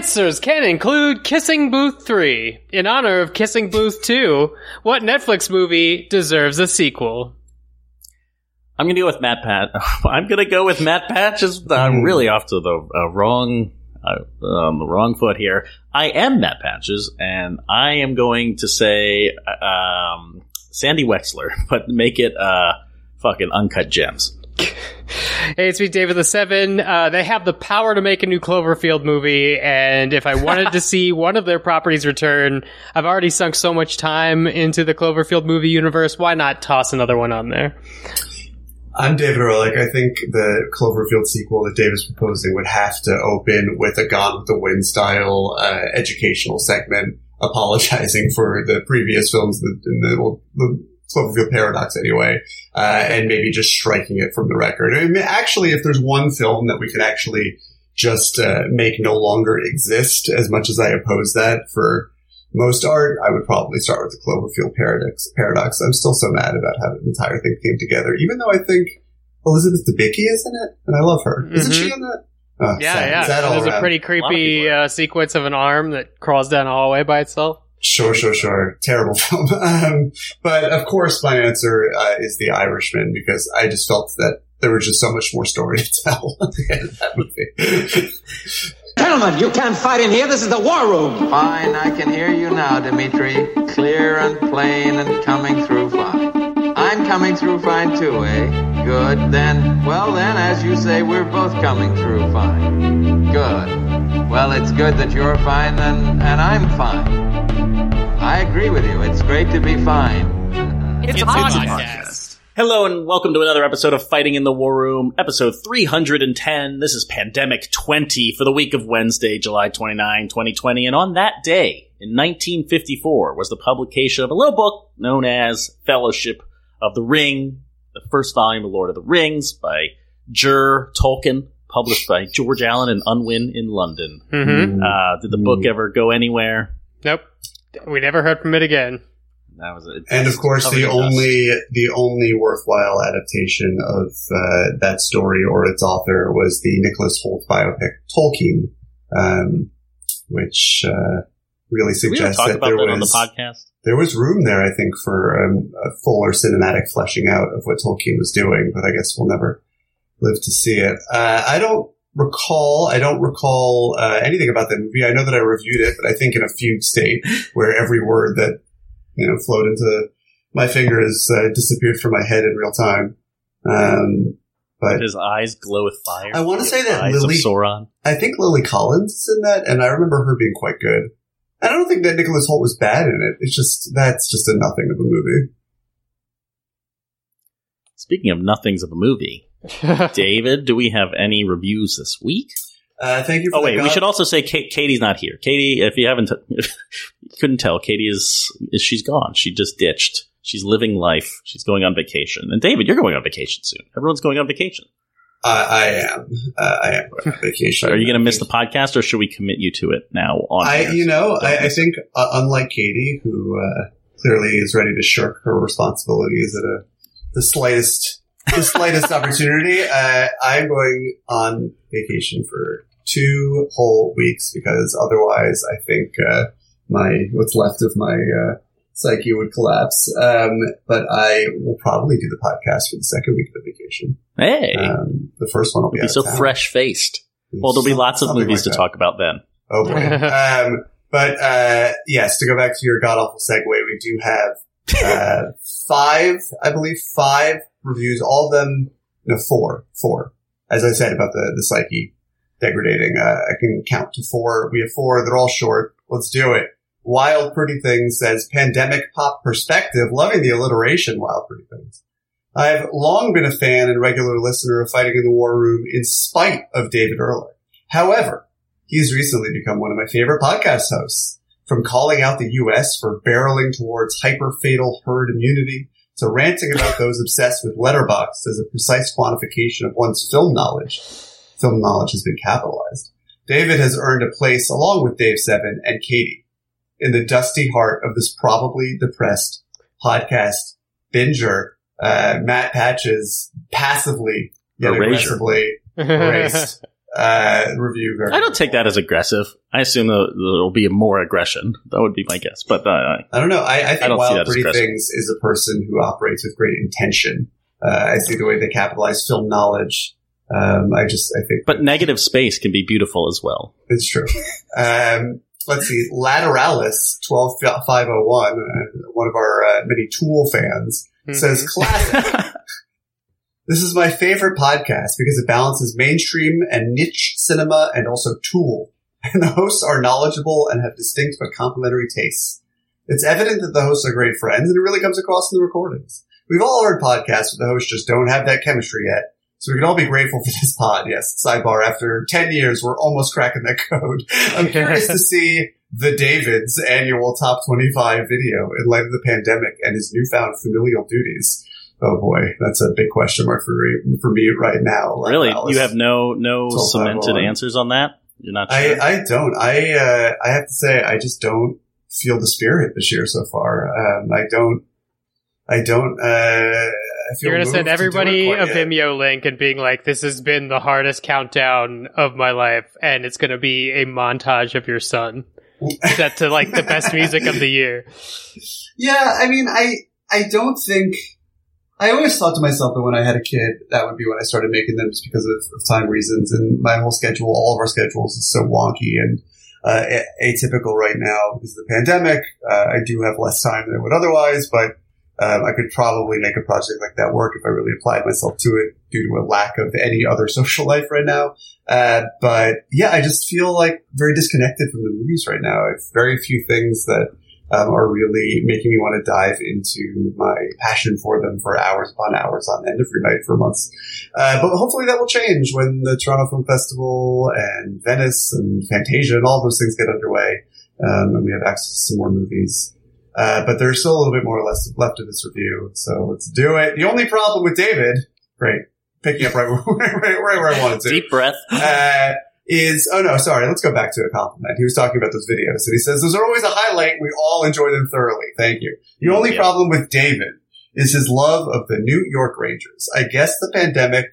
answers can include Kissing Booth 3. In honor of Kissing Booth 2, what Netflix movie deserves a sequel? I'm gonna go with Matt Pat. I'm gonna go with Matt Patches. I'm really off to the uh, wrong, uh, um, the wrong foot here. I am Matt Patches, and I am going to say um, Sandy Wexler, but make it uh, fucking uncut gems. Hey, it's me, David the Seven. Uh, they have the power to make a new Cloverfield movie, and if I wanted to see one of their properties return, I've already sunk so much time into the Cloverfield movie universe. Why not toss another one on there? I'm David Ehrlich. I think the Cloverfield sequel that Dave is proposing would have to open with a Gone with the Wind style uh, educational segment apologizing for the previous films the, well, the Cloverfield Paradox anyway, uh, and maybe just striking it from the record. I mean, actually, if there's one film that we could actually just uh, make no longer exist, as much as I oppose that for most art, I would probably start with the Cloverfield Paradox. Paradox. I'm still so mad about how the entire thing came together, even though I think Elizabeth Debicki is in it, and I love her. Mm-hmm. Isn't she in that? Oh, Yeah, sad. yeah. Sad all There's a around. pretty A lot of creepy people are. uh, sequence of an arm that crawls down a hallway by itself. Sure, sure, sure. Terrible film. Um, but of course, my answer uh, is The Irishman because I just felt that there was just so much more story to tell at the end of that movie. Gentlemen, you can't fight in here. This is the war room. Fine, I can hear you now, Dimitri. Clear and plain and coming through fine. I'm coming through fine too, eh? Good. Then, well then, as you say, we're both coming through fine. Good. Well, it's good that you're fine and, and I'm fine. I agree with you. It's great to be fine. It's, a podcast. Hello and welcome to another episode of Fighting in the War Room, episode 310. This is Pandemic 20 for the week of Wednesday, July 29, 2020. And on that day, in 1954, was the publication of a little book known as Fellowship of the Ring, the first volume of Lord of the Rings by J.R.R. Tolkien, published by George Allen and Unwin in London. Mm-hmm. Uh, did the book ever go anywhere? Nope. We never heard from it again. That was it. and of course, the in dust. only the only worthwhile adaptation of uh, that story or its author was the Nicholas Hoult biopic Tolkien, um, which uh, really suggests that there that on the was podcast? there was room there, I think, for um, a fuller cinematic fleshing out of what Tolkien was doing, but I guess we'll never live to see it. Uh, I don't recall, I don't recall uh, anything about that movie. I know that I reviewed it, but I think in a fugue state where every word that, you know, flowed into my fingers uh, disappeared from my head in real time. Um, but His eyes glow with fire. I wanna say that Lily- Sauron. I think Lily Collins is in that, and I remember her being quite good. I don't think that Nicholas Hoult was bad in it. It's just, that's just a nothing of a movie. Speaking of nothings of a movie, David, do we have any reviews this week? Uh, thank you for Oh the wait, we should also say Kate, Katie's not here. Katie, if you haven't, if you couldn't tell, Katie is, is she's gone. She just ditched. She's living life. She's going on vacation. And David, you're going on vacation soon. Everyone's going on vacation. I, I am. Uh, I am going on vacation. Are you going to miss the podcast, or should we commit you to it now? On I, air? you know, I, I think uh, unlike Katie, who uh, clearly is ready to shirk her responsibilities at a the slightest the slightest opportunity, uh, I'm going on vacation for two whole weeks because otherwise, I think uh, my what's left of my uh, psyche would collapse. Um, but I will probably do the podcast for the second week of the vacation. Hey, Um, the first one will be, be so fresh faced. Well, there'll be lots of movies like to that. talk about then. Oh boy. um, but uh, yes, to go back to your god awful segue, we do have uh, five, I believe, five reviews. All of them, no, four, four. As I said about the the psyche degrading, uh, I can count to four. We have four. They're all short. Let's do it. Wild Pretty Things says pandemic pop perspective. Loving the alliteration. Wild Pretty Things. I've long been a fan and regular listener of Fighting in the War Room in spite of David Ehrlich. However, He's recently become one of my favorite podcast hosts. From calling out the U.S. for barreling towards hyper-fatal herd immunity to ranting about those obsessed with Letterboxd as a precise quantification of one's film knowledge. Film knowledge has been capitalized. David has earned a place along with Dave Seven and Katie in the dusty heart of this probably depressed podcast binger. Uh, Matt Patches passively yet Erasure. aggressively erased. uh, review. Very I don't take that as aggressive. I assume that there'll be more aggression. That would be my guess. But uh, I don't know. I, I think don't see Wild that Pretty. Things is a person who operates with great intention. Uh, I see the way they capitalize film knowledge. Um, I just, I think but negative space can be beautiful as well. it's true. um, let's see. Lateralus 12501, uh, one of our uh, many Tool fans, Mhm. says classic. This is my favorite podcast because it balances mainstream and niche cinema and also Tool. And the hosts are knowledgeable and have distinct but complementary tastes. It's evident that the hosts are great friends and it really comes across in the recordings. We've all heard podcasts where the hosts just don't have that chemistry yet. So we can all be grateful for this pod. Yes. Sidebar. After 10 years, we're almost cracking that code. I'm curious to see the David's annual top 25 video in light of the pandemic and his newfound familial duties. Oh boy, that's a big question mark for me, for me right now. Like, really, Alice. you have no no cemented 501. answers on that. You're not I, sure. I don't. I uh, I have to say I just don't feel the spirit this year so far. Um, I don't. I don't. Uh, I You're gonna send to everybody quite a yet. Vimeo link and being like, "This has been the hardest countdown of my life," and it's gonna be a montage of your son set to like the best music of the year. Yeah, I mean, I I don't think. I always thought to myself that when I had a kid, that would be when I started making them, just because of, of time reasons. And my whole schedule, all of our schedules, is so wonky and uh, atypical right now because of the pandemic. Uh, I do have less time than I would otherwise, but um, I could probably make a project like that work if I really applied myself to it due to a lack of any other social life right now. Uh, but yeah, I just feel like very disconnected from the movies right now. I have very few things that um, are really making me want to dive into my passion for them for hours upon hours on end every night for months. Uh, but hopefully that will change when the Toronto Film Festival and Venice and Fantasia and all those things get underway, um, and we have access to more movies. Uh, but there's still a little bit more or less left of this review, so let's do it. The only problem with David, great, picking up right, right, right where I wanted to Deep breath. uh, is oh no, sorry. Let's go back to a compliment. He was talking about those videos, and he says those are always a highlight. We all enjoy them thoroughly. Thank you. The only Yeah. problem with David is his love of the New York Rangers. I guess the pandemic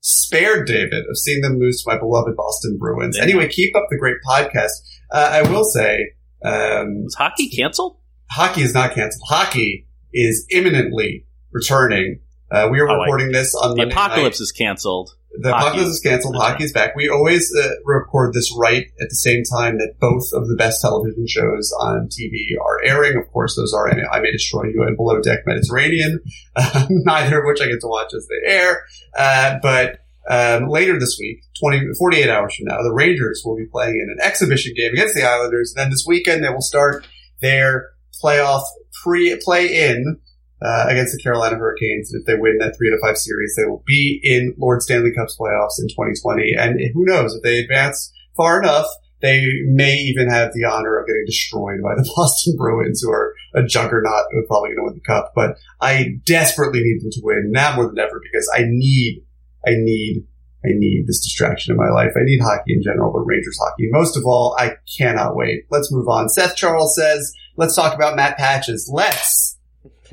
spared David of seeing them lose to my beloved Boston Bruins. Yeah. Anyway, keep up the great podcast. Uh, I will say, um, Was hockey canceled? Hockey is not canceled. Hockey is imminently returning. Uh, we are Oh, I- this on The Monday night. apocalypse is canceled. The Hockey apocalypse is canceled. return. Hockey's back. We always uh, record this right at the same time that both of the best television shows on TV are airing. Of course, those are I May Destroy You and Below Deck Mediterranean, um, neither of which I get to watch as they air. Uh, but um, later this week, 20, 48 hours from now, the Rangers will be playing in an exhibition game against the Islanders. And then this weekend, they will start their playoff pre play in uh, against the Carolina Hurricanes. And if they win that three to five series, they will be in Lord Stanley Cup's playoffs in 2020. And who knows if they advance far enough, they may even have the honor of getting destroyed by the Boston Bruins, who are a juggernaut who are probably going to win the cup. But I desperately need them to win now more than ever because I need, I need, I need this distraction in my life. I need hockey in general, but Rangers hockey most of all. I cannot wait. Let's move on. Seth Charles says, let's talk about Matt Patches. Let's.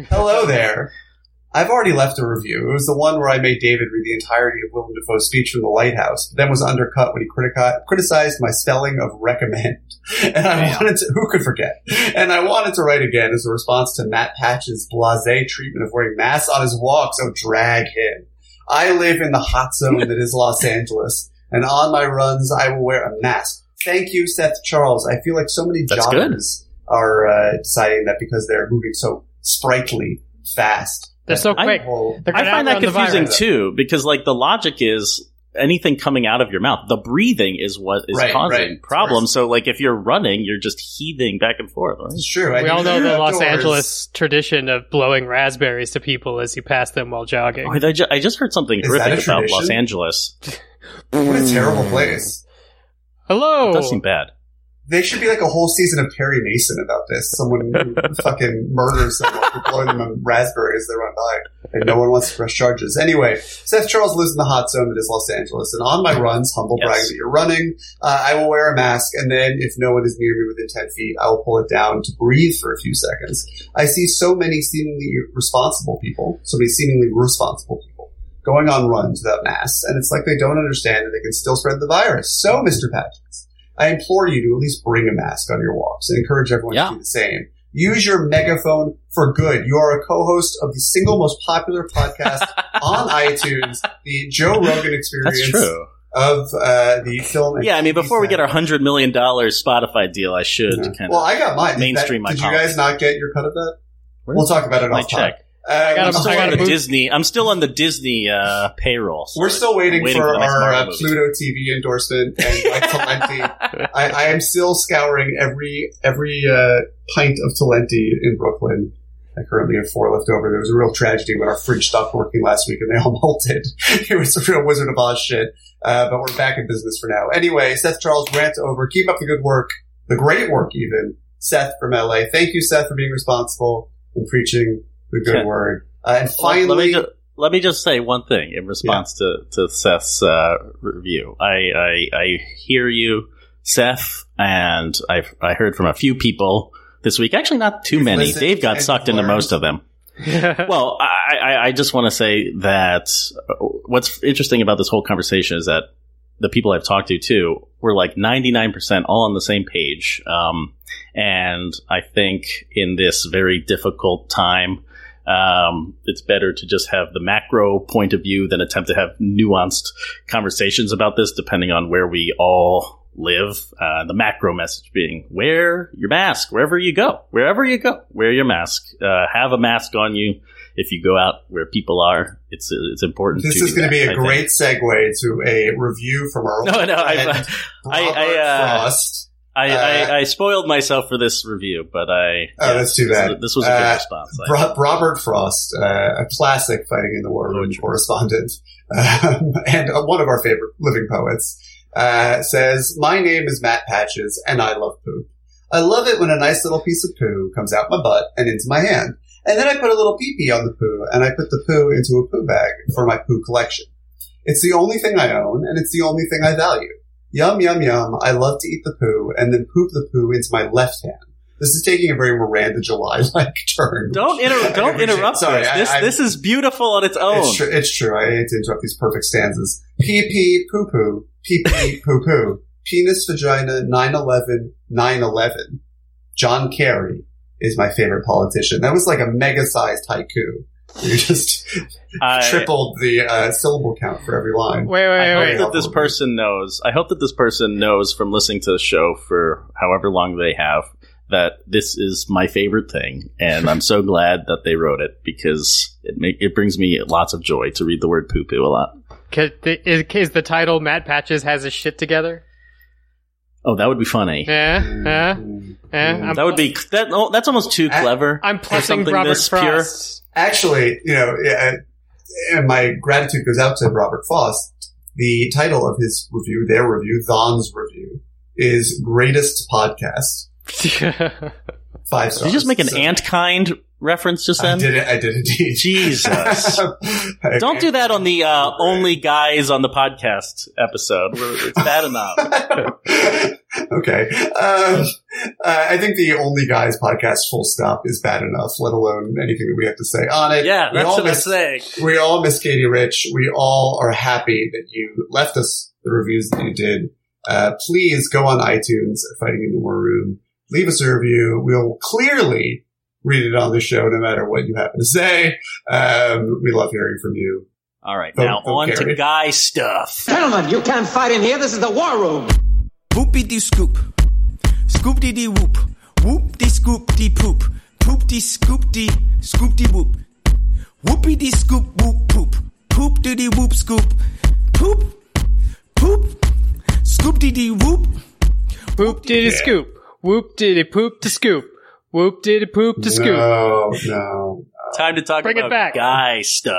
Hello there. I've already left a review. It was the one where I made David read the entirety of Willem Dafoe's speech from The Lighthouse, but then was undercut when he critica- criticized my spelling of recommend. And I Damn. wanted to, who could forget? And I wanted to write again as a response to Matt Patch's blasé treatment of wearing masks on his walk, so oh, drag him. I live in the hot zone that is Los Angeles, and on my runs I will wear a mask. Thank you, Seth Charles. I feel like so many That's good. Joggers are uh, deciding that because they're moving so sprightly, fast. They're so I- quick. Whole- They're I find that confusing too, because like the logic is anything coming out of your mouth, the breathing is what is Right, causing right. problems. So like if you're running, you're just heaving back and forth. right? It's true. and We all know you're the Los. Angeles tradition of blowing raspberries to people as you pass them while jogging. Oh, I, ju- I just heard something Is horrific about? Los Angeles. What a terrible place. Hello. It does seem bad. They should be like a whole season of Perry Mason about this. Someone who fucking murders someone for blowing them on raspberries as they run by, and no one wants to press charges. Anyway, Seth Charles lives in the hot zone that is Los Angeles, and on my runs, humble Yes. brag that you're running, uh, I will wear a mask, and then if no one is near me within ten feet, I will pull it down to breathe for a few seconds. I see so many seemingly responsible people, so many seemingly responsible people going on runs without masks, and it's like they don't understand that they can still spread the virus. So, Mr. Patches, I implore you to at least bring a mask on your walks and encourage everyone Yeah. to do the same. Use your megaphone for good. You are a co-host of the single most popular podcast on iTunes, the Joe Rogan Experience That's true. of uh, the film. Yeah, I mean, before we get our hundred million dollars Spotify deal, I should Yeah. kind of. Well, I got mine. Mainstream that, my Did you guys not get your cut of that? Where's We'll talk about it my off time. Check. Uh, got I'm still I got on a the boot- Disney. I'm still on the Disney uh, payroll. so We're still waiting, waiting for, for our uh. Pluto TV endorsement and like Talenti. I, I am still scouring every every uh, pint of Talenti in Brooklyn. I currently have four left over. There was a real tragedy when our fridge stopped working last week and they all melted. it was a real Wizard of Oz shit. Uh, but we're back in business for now. Anyway, Seth Charles rant over. Keep up the good work, the great work even. Seth from LA. Thank you, Seth, for being responsible and preaching the good Okay. word. Uh, and finally, let me just let me just say one thing in response to to Seth's uh, review. I, I I hear you, Seth, and I've I heard from a few people this week. Actually, not too You've many. listened Dave got and sucked into most of them. well, I, I, I just want to say that uh, what's interesting about this whole conversation is that the people I've talked to too were like 99% all on the same page. Um, and I think in this very difficult time, um, it's better to just have the macro point of view than attempt to have nuanced conversations about this, depending on where we all live. Uh, the macro message being wear your mask wherever you go, wherever you go, wear your mask. Uh, have a mask on you if you go out where people are. It's it's important. This to is going to be I a think. great segue to a review from our No, no, I, friend, I, I, Robert uh, Frost. I, Uh, I, I spoiled myself for this review, but I. Oh, that's too bad. This was a good Uh, response. I- Ro- Robert Frost, uh, a classic fighting in the war room correspondent, um, and uh, one of our favorite living poets, uh, says, "My name is Matt Patches, and I love poop. I love it when a nice little piece of poo comes out my butt and into my hand, and then I put a little pee pee on the poo, and I put the poo into a poo bag for my poo collection. It's the only thing I own, and it's the only thing I value. Yum yum yum. I love to eat the poo and then poop the poo into my left hand." This is taking a very Miranda July like turn. Don't inter- don't interrupt sorry, this. I- This, I- this is beautiful on its own. It's true. It's true. I hate to interrupt these perfect stanzas. Pee pee poo poo. Pee pee poo poo. Penis vagina 9-11 9-11. John Kerry is my favorite politician. That was like a mega sized haiku. You just I, tripled the uh, syllable count for every line. Wait, I wait, hope wait. that this person knows. I hope that this person knows from listening to the show for however long they have that this is my favorite thing, and I'm so glad that they wrote it because it make it brings me lots of joy to read the word poo poo a lot. Ca- the- Is, is the title Matt Patches has his shit together? Oh, that would be funny. Yeah, yeah, yeah. Mm. I'm, That would be that. Oh, that's almost too clever. I'm for plussing something Robert this pure. Frost. Actually, you know, and my gratitude goes out to Robert Frost. The title of his review, their review, Thon's review, is Greatest Podcast. Five stars. Did you just make an So- ant kind reference just I then? did it. I did indeed. Jesus. Don't do that on the uh, only guys on the podcast episode. It's bad enough. okay. Um, uh, I think the only guys podcast full stop is bad enough, let alone anything that we have to say on it. Yeah, we that's all what I'm miss, saying. we all miss Katie Rich. We all are happy that you left us the reviews that you did. Uh, please go on iTunes Fighting in the War Room. Leave us a review. We'll clearly read it on the show no matter what you happen to say. Um, we love hearing from you. All right, Vote- now vote on to Gary. guy stuff. Gentlemen, you can't fight in here. This is the war room. Whoopie dee scoop. Scoop dee dee whoop. Whoop dee scoop dee poop. Poop dee scoop dee scoop dee whoop. Whoopie dee scoop whoop poop. Poop dee dee whoop scoop. Poop. Poop. Scoop dee dee whoop. Whoop diddy scoop. Whoop diddy poop to scoop. Whoop diddy poop to scoop. No, no. Time to talk Bring it about back. guy stuff.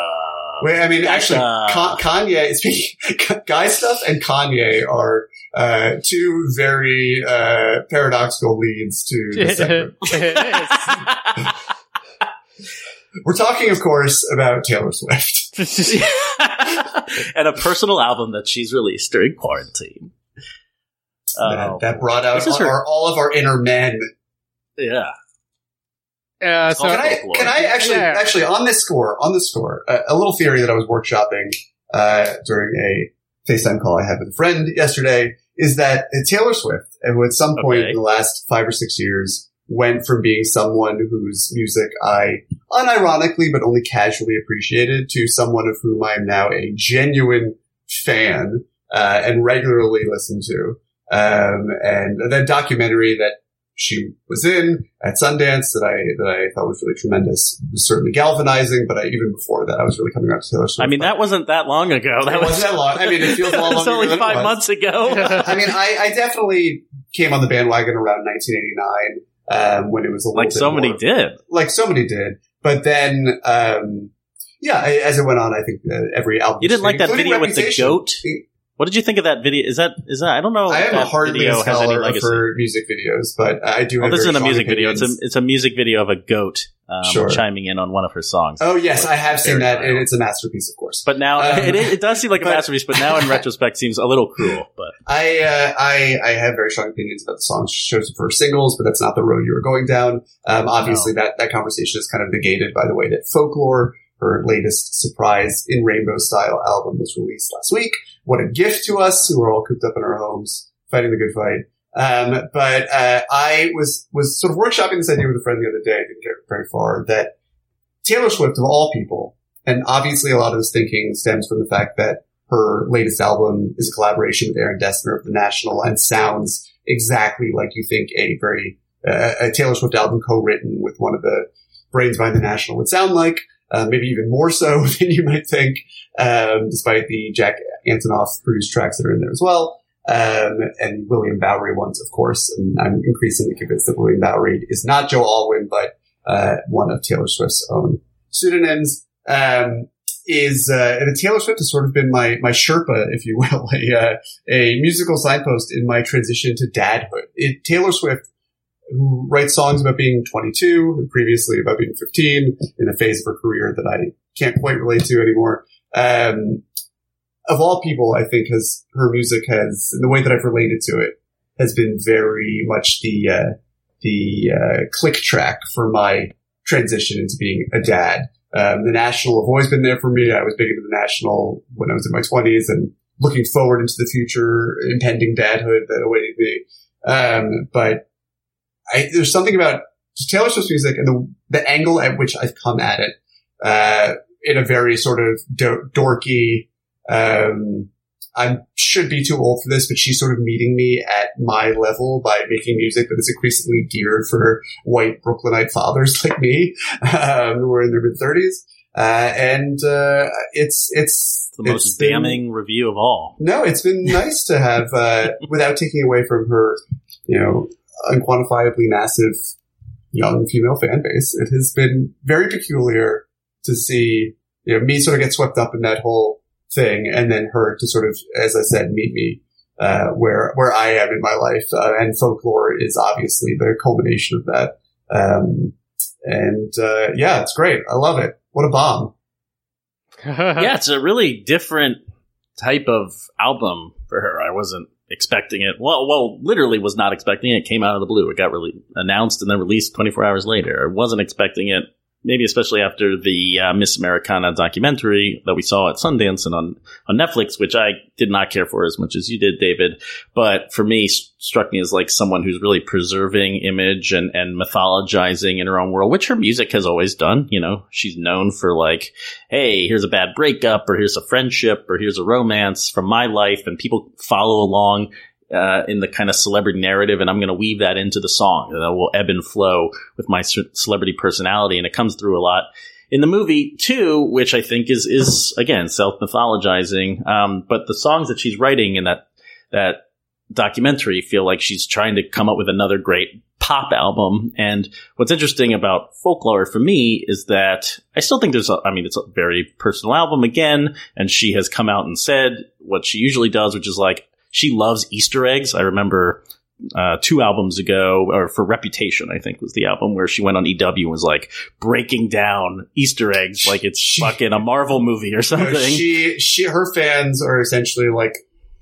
Wait, I mean, actually, Uh, Ka- Kanye, speaking, guy stuff and Kanye are uh, two very uh, paradoxical leads to the segment. it is. We're talking, of course, about Taylor Swift. and a personal album that she's released during quarantine. That, that brought out This is her- our, all of our inner men. yeah. Uh, so Can I? Can I actually? Yeah. Actually, on this score, on this score, a, a little theory that I was workshopping uh, during a FaceTime call I had with a friend yesterday is that Taylor Swift, and at some point Okay. in the last five or six years, went from being someone whose music I unironically but only casually appreciated to someone of whom I am now a genuine fan uh, and regularly listen to. Um, and that documentary that she was in at Sundance that I that I thought was really tremendous was certainly galvanizing. But I, even before that, I was really coming around to Taylor Swift. I mean, that wasn't that long ago. That It was wasn't that long. I mean, it feels a lot longer only than it five was. months ago. I mean, I, I definitely came on the bandwagon around 1989 um, when it was a little like bit so many more- did. like so many did. But then, um, yeah, I, as it went on, I think uh, every album. You didn't like that video with the Reputation. goat? What did you think of that video? Is that is that I don't know. I am hardly a scholar for music videos, but I do. Well, this isn't a music video. It's a it's a music video of a goat um, Sure. chiming in on one of her songs. Oh yes, I have seen that, and it's a masterpiece, of course. But now Um, it, it does seem like a masterpiece. But now in retrospect, seems a little cruel. But I, uh, I, I have very strong opinions about the songs chosen for singles, but that's not the road you were going down. Um, obviously that, that conversation is kind of negated by the way that Folklore, her latest surprise in rainbow style album was released last week. What a gift to us who are all cooped up in our homes, fighting the good fight. Um, but, uh, I was, was sort of workshopping this idea with a friend the other day. I didn't get very far that Taylor Swift of all people, and obviously a lot of this thinking stems from the fact that her latest album is a collaboration with Aaron Dessner of The National and sounds exactly like you think a very uh, a Taylor Swift album co-written with one of the brains behind The National would sound like. Uh, maybe even more so than you might think, um, despite the Jack Antonoff produced tracks that are in there as well. Um, and William Bowery ones, of course. And I'm increasingly convinced that William Bowery is not Joe Alwyn, but uh, one of Taylor Swift's own pseudonyms. Um, is uh, and Taylor Swift has sort of been my my Sherpa, if you will, a uh, a musical signpost in my transition to dadhood. It, Taylor Swift, who writes songs about being 22 and previously about being 15 in a phase of her career that I can't quite relate to anymore. Um, of all people, I think has her music has in the way that I've related to it has been very much the uh, the uh, click track for my transition into being a dad. Um, the National have always been there for me. I was big into the National when I was in my twenties and looking forward into the future, impending dadhood that awaited me. Um, but I, there's something about Taylor Swift's music and the, the angle at which I've come at it, uh, in a very sort of do- dorky, um, I should be too old for this, but she's sort of meeting me at my level by making music that is increasingly geared for white Brooklynite fathers like me, um, who are in their mid thirties. Uh, and, uh, it's, it's, it's the most it's been- damning review of all. no, it's been nice to have, uh, without taking away from her, you know, unquantifiably massive young female fan base. It has been very peculiar to see, you know, me sort of get swept up in that whole thing and then her to sort of, as I said, meet me, uh, where, where I am in my life. Uh, and folklore is obviously the culmination of that. Um, and, uh, yeah, it's great. I love it. What a bomb. yeah, it's a really different type of album for her. I wasn't expecting it. Well, well, literally was not expecting it. It came out of the blue. It got really announced and then released 24 hours later. I wasn't expecting it. Maybe especially after the uh, Miss Americana documentary that we saw at Sundance and on, on Netflix, which I did not care for as much as you did, David. But for me, s- struck me as like someone who's really preserving image and, and mythologizing in her own world, which her music has always done. You know, she's known for like, hey, here's a bad breakup, or here's a friendship, or here's a romance from my life, and people follow along uh, in the kind of celebrity narrative, and I'm going to weave that into the song. That will ebb and flow with my ce- celebrity personality, and it comes through a lot in the movie too, which I think is is again self mythologizing. Um, but the songs that she's writing in that that documentary feel like she's trying to come up with another great pop album. And what's interesting about folklore for me is that I still think there's a, I mean, it's a very personal album again. And she has come out and said what she usually does, which is like, she loves Easter eggs. I remember, uh, two albums ago, or for Reputation, I think was the album where she went on EW and was like breaking down Easter eggs like it's She- fucking a Marvel movie or something. She, she, her fans are essentially like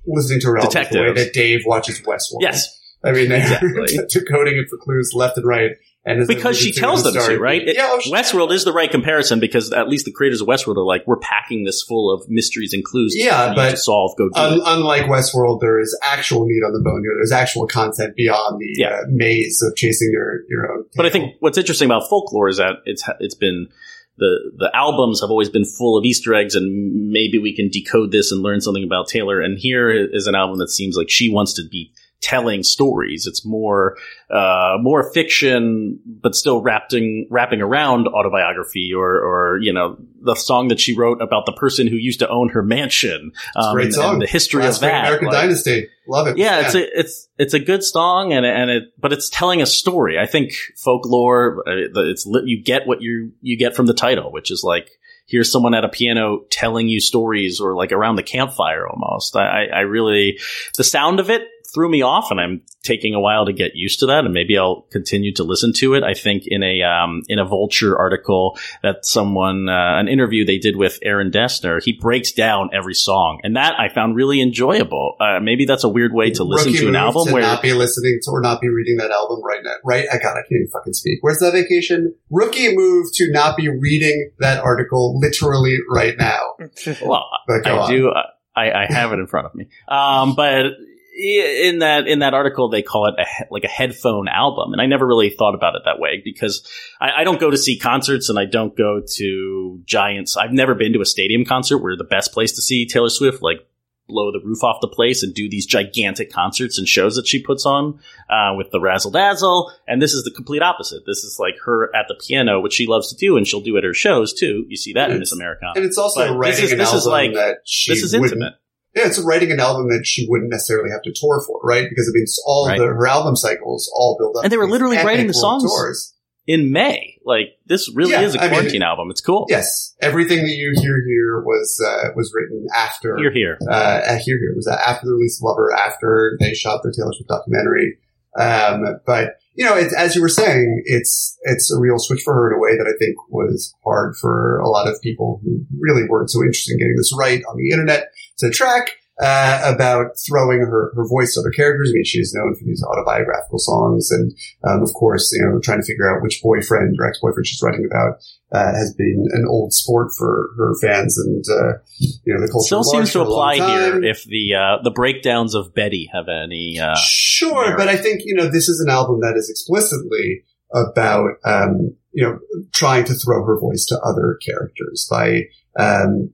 listening to her album the way that Dave watches Westworld. yes. I mean, they're Exactly. decoding it for clues left and right. And because she tells them to, right? It- yeah, she- Westworld is the right comparison because at least the creators of Westworld are like, we're packing this full of mysteries and clues Yeah, for you but to solve. Go do Un- unlike Westworld, there is actual meat on the bone here. There's actual content beyond the Yeah. uh, maze of chasing your your own. But I think what's interesting about folklore is that it's it's been the the albums have always been full of Easter eggs, and maybe we can decode this and learn something about Taylor. And here is an album that seems like she wants to be telling stories. It's more uh, more fiction, but still wrapping wrapping around autobiography or or you know the song that she wrote about the person who used to own her mansion. um, great song. and the history Last of that. American like- Dynasty. Love it. yeah, it's a it's it's a good song and and it but it's telling a story. I think folklore uh, it's you get what you you get from the title, which is like here's someone at a piano telling you stories or like around the campfire almost. I I really the sound of it threw me off and I'm taking a while to get used to that and maybe I'll continue to listen to it. I think in a um in a Vulture article that someone uh, an interview they did with Aaron Dessner, he breaks down every song and that I found really enjoyable. Uh, maybe that's a weird way to listen Rookie to an album to where not be listening to or not be reading that album right now. Right? I got. I can't even fucking speak. Where's that vacation? Rookie move to not be reading that article literally right now. well, But go I on. do. I, I have it in front of me. Um, but i- in that in that article, they call it a like a headphone album, and I never really thought about it that way because I, I don't go to see concerts and I don't go to giants. I've never been to a stadium concert where the best place to see Taylor Swift like blow the roof off the place and do these gigantic concerts and shows that she puts on uh, with the razzle dazzle. And this is the complete opposite. This is like her at the piano, which she loves to do, and she'll do at her shows too. You see that in Miss Americana. And it's also But writing this is- this album is like- that she this is intimate. Yeah, it's writing an album that she wouldn't necessarily have to tour for, right? Because I mean, it's all Right. the, her album cycles all build up. And they were literally writing the songs. Tours. in May. Like this really Yeah, is a I mean- quarantine album. It's cool. Yes, everything that you hear here was uh, was written after Here, here. uh, uh, here here was after the release of Lover, after they shot their Taylor Swift documentary. Um, but you know, as you were saying, it's it's a real switch for her in a way that I think was hard for a lot of people who really weren't so interested in getting this right on the internet to track. Uh, about throwing her, her voice to other characters. I mean, she's known for these autobiographical songs and, um, of course, you know, trying to figure out which boyfriend or ex-boyfriend she's writing about, uh, has been an old sport for her fans and, uh, you know, the culture. Still seems to for a long apply here if the uh, the breakdowns of Betty have any. Uh, sure, merit. but I think you know this is an album that is explicitly about um, you know trying to throw her voice to other characters by um,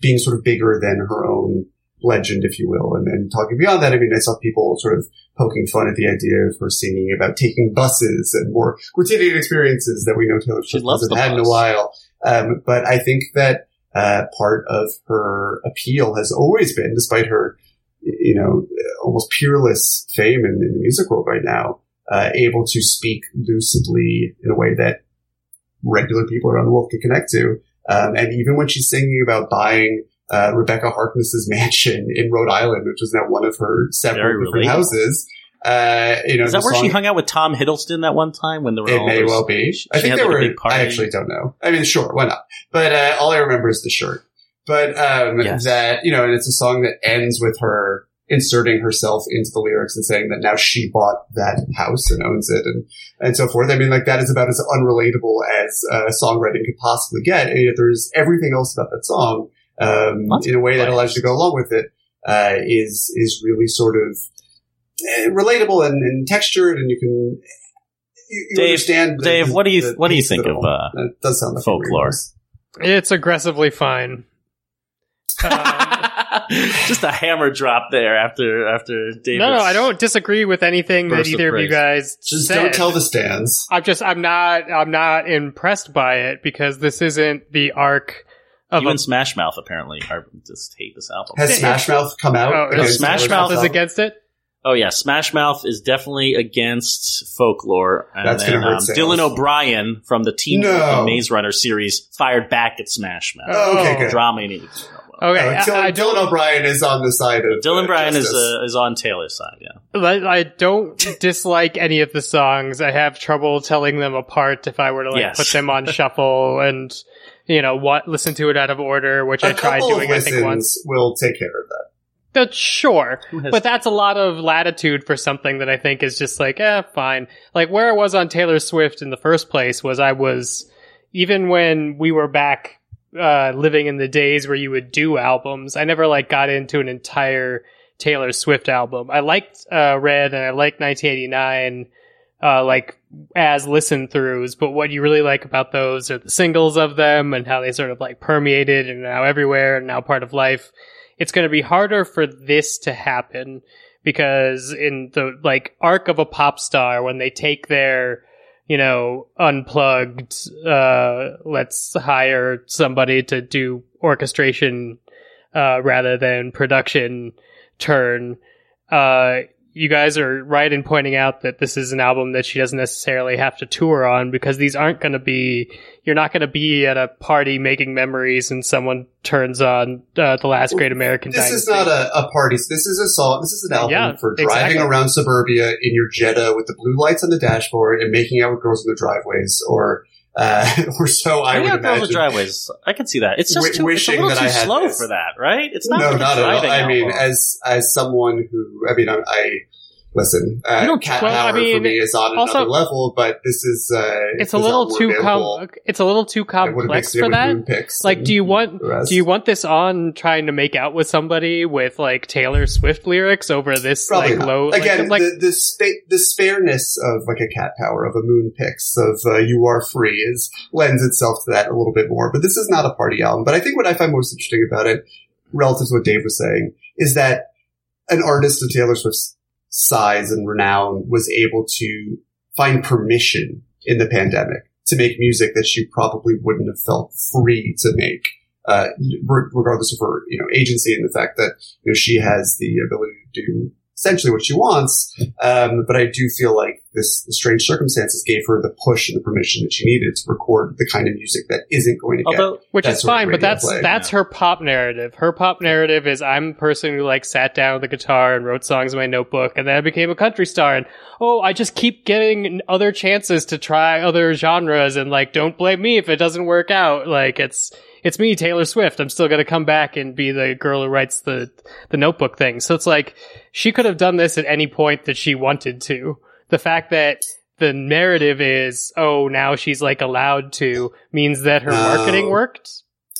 being sort of bigger than her own legend, if you will, and, and talking beyond that. I mean, I saw people sort of poking fun at the idea of her singing about taking buses and more quotidian experiences that we know Taylor Swift hasn't had in a while. Um, but I think that uh, part of her appeal has always been, despite her, you know, almost peerless fame in, in the music world right now, uh, able to speak lucidly in a way that regular people around the world can connect to. Um, and even when she's singing about buying uh, Rebecca Harkness's mansion in Rhode Island, which was now one of her several Very different relatable. houses, uh, you know, is that where song- she hung out with Tom Hiddleston that one time when there were it may those- well be. she I think they like, were. I actually don't know. I mean, sure, why not? But uh, all I remember is the shirt. But um, Yes. that you know, and it's a song that ends with her inserting herself into the lyrics and saying that now she bought that house and owns it and and so forth. I mean, like that is about as unrelatable as uh, songwriting could possibly get. And yet there's everything else about that song um, in a way that allows you to go along with it uh, is is really sort of eh, relatable and, and textured, and you can. You, you Dave- understand the- Dave, what do you- what do you think it of, all. uh, That does sound like folklore? It's aggressively fine. Um, Just a hammer drop there after after David. no, no, I don't disagree with anything that Burst of either of you guys Just said. don't tell the stands. I'm just, I'm not, I'm not impressed by it because this isn't the arc of You a and Smash Mouth apparently are just hate this album. Has Smash Mouth come out? Oh, against Smash Mouth is against it. Oh yeah, Smash Mouth is definitely against folklore. And That's then, gonna hurt um. Dylan O'Brien from the Teen No. Titans Maze Runner series fired back at Smash Mouth. Oh, okay, good. Drama you need to know. Okay, Uh, Dylan, I don't. Dylan O'Brien is on the side of Dylan uh, Bryan is uh, is on Taylor's side. Yeah, I I don't dislike any of the songs. I have trouble telling them apart if I were to like Yes. put them on shuffle and you know what listen to it out of order, which I a tried doing of I think once. listens will take care of that. That's sure, but that's a lot of latitude for something that I think is just like, eh, fine. Like where I was on Taylor Swift in the first place was I was even when we were back uh, living in the days where you would do albums. I never like got into an entire Taylor Swift album. I liked uh, Red and I liked 1989, uh, like as listen throughs. But what you really like about those are the singles of them and how they sort of like permeated and now everywhere and now part of life. It's going to be harder for this to happen because in the like arc of a pop star, when they take their you know, unplugged, uh, let's hire somebody to do orchestration, uh, rather than production turn. Uh, you guys are right in pointing out that this is an album that she doesn't necessarily have to tour on because these aren't going to be, you're not going to be at a party making memories and someone turns on, uh, The Last Great American This Dynasty. is not a, a party. This is a song. This is an album Yeah, for driving exactly. around suburbia in your Jetta with the blue lights on the dashboard and making out with girls in the driveways, or uh, or so I would out girls with imagine. driveways. I can see that. It's just Wi- too, it's a little that too I slow this. for that, right? It's not no, really not at all. I mean, as as someone who, I mean, I, I listen. Uh, cat well, I power for me is on also- another level, but this is uh, it's a little too com- it's a little too complex for that. Like, do you want do you want this on trying to make out with somebody with like Taylor Swift lyrics over this Probably like not. low Again, like, the the, spa- the spareness of like a cat power of a moon pix of uh, "You Are Free" is lends itself to that a little bit more. But this is not a party album. But I think what I find most interesting about it, relative to what Dave was saying, is that an artist of Taylor Swift's size and renown was able to find permission in the pandemic to make music that she probably wouldn't have felt free to make. Uh, regardless of her, you know, agency and the fact that you know she has the ability to do essentially what she wants. Um, but I do feel like this the strange circumstances gave her the push and the permission that she needed to record the kind of music that isn't going to get. Although, which that's is sort of fine, but that's play. that's her pop narrative. Her pop narrative is I'm a person who like sat down with a guitar and wrote songs in my notebook, and then I became a country star. And oh, I just keep getting other chances to try other genres, and like don't blame me if it doesn't work out. Like it's it's me, Taylor Swift. I'm still gonna come back and be the girl who writes the the notebook thing. So it's like she could have done this at any point that she wanted to. The fact that the narrative is, oh, now she's like allowed to means that her No. marketing worked.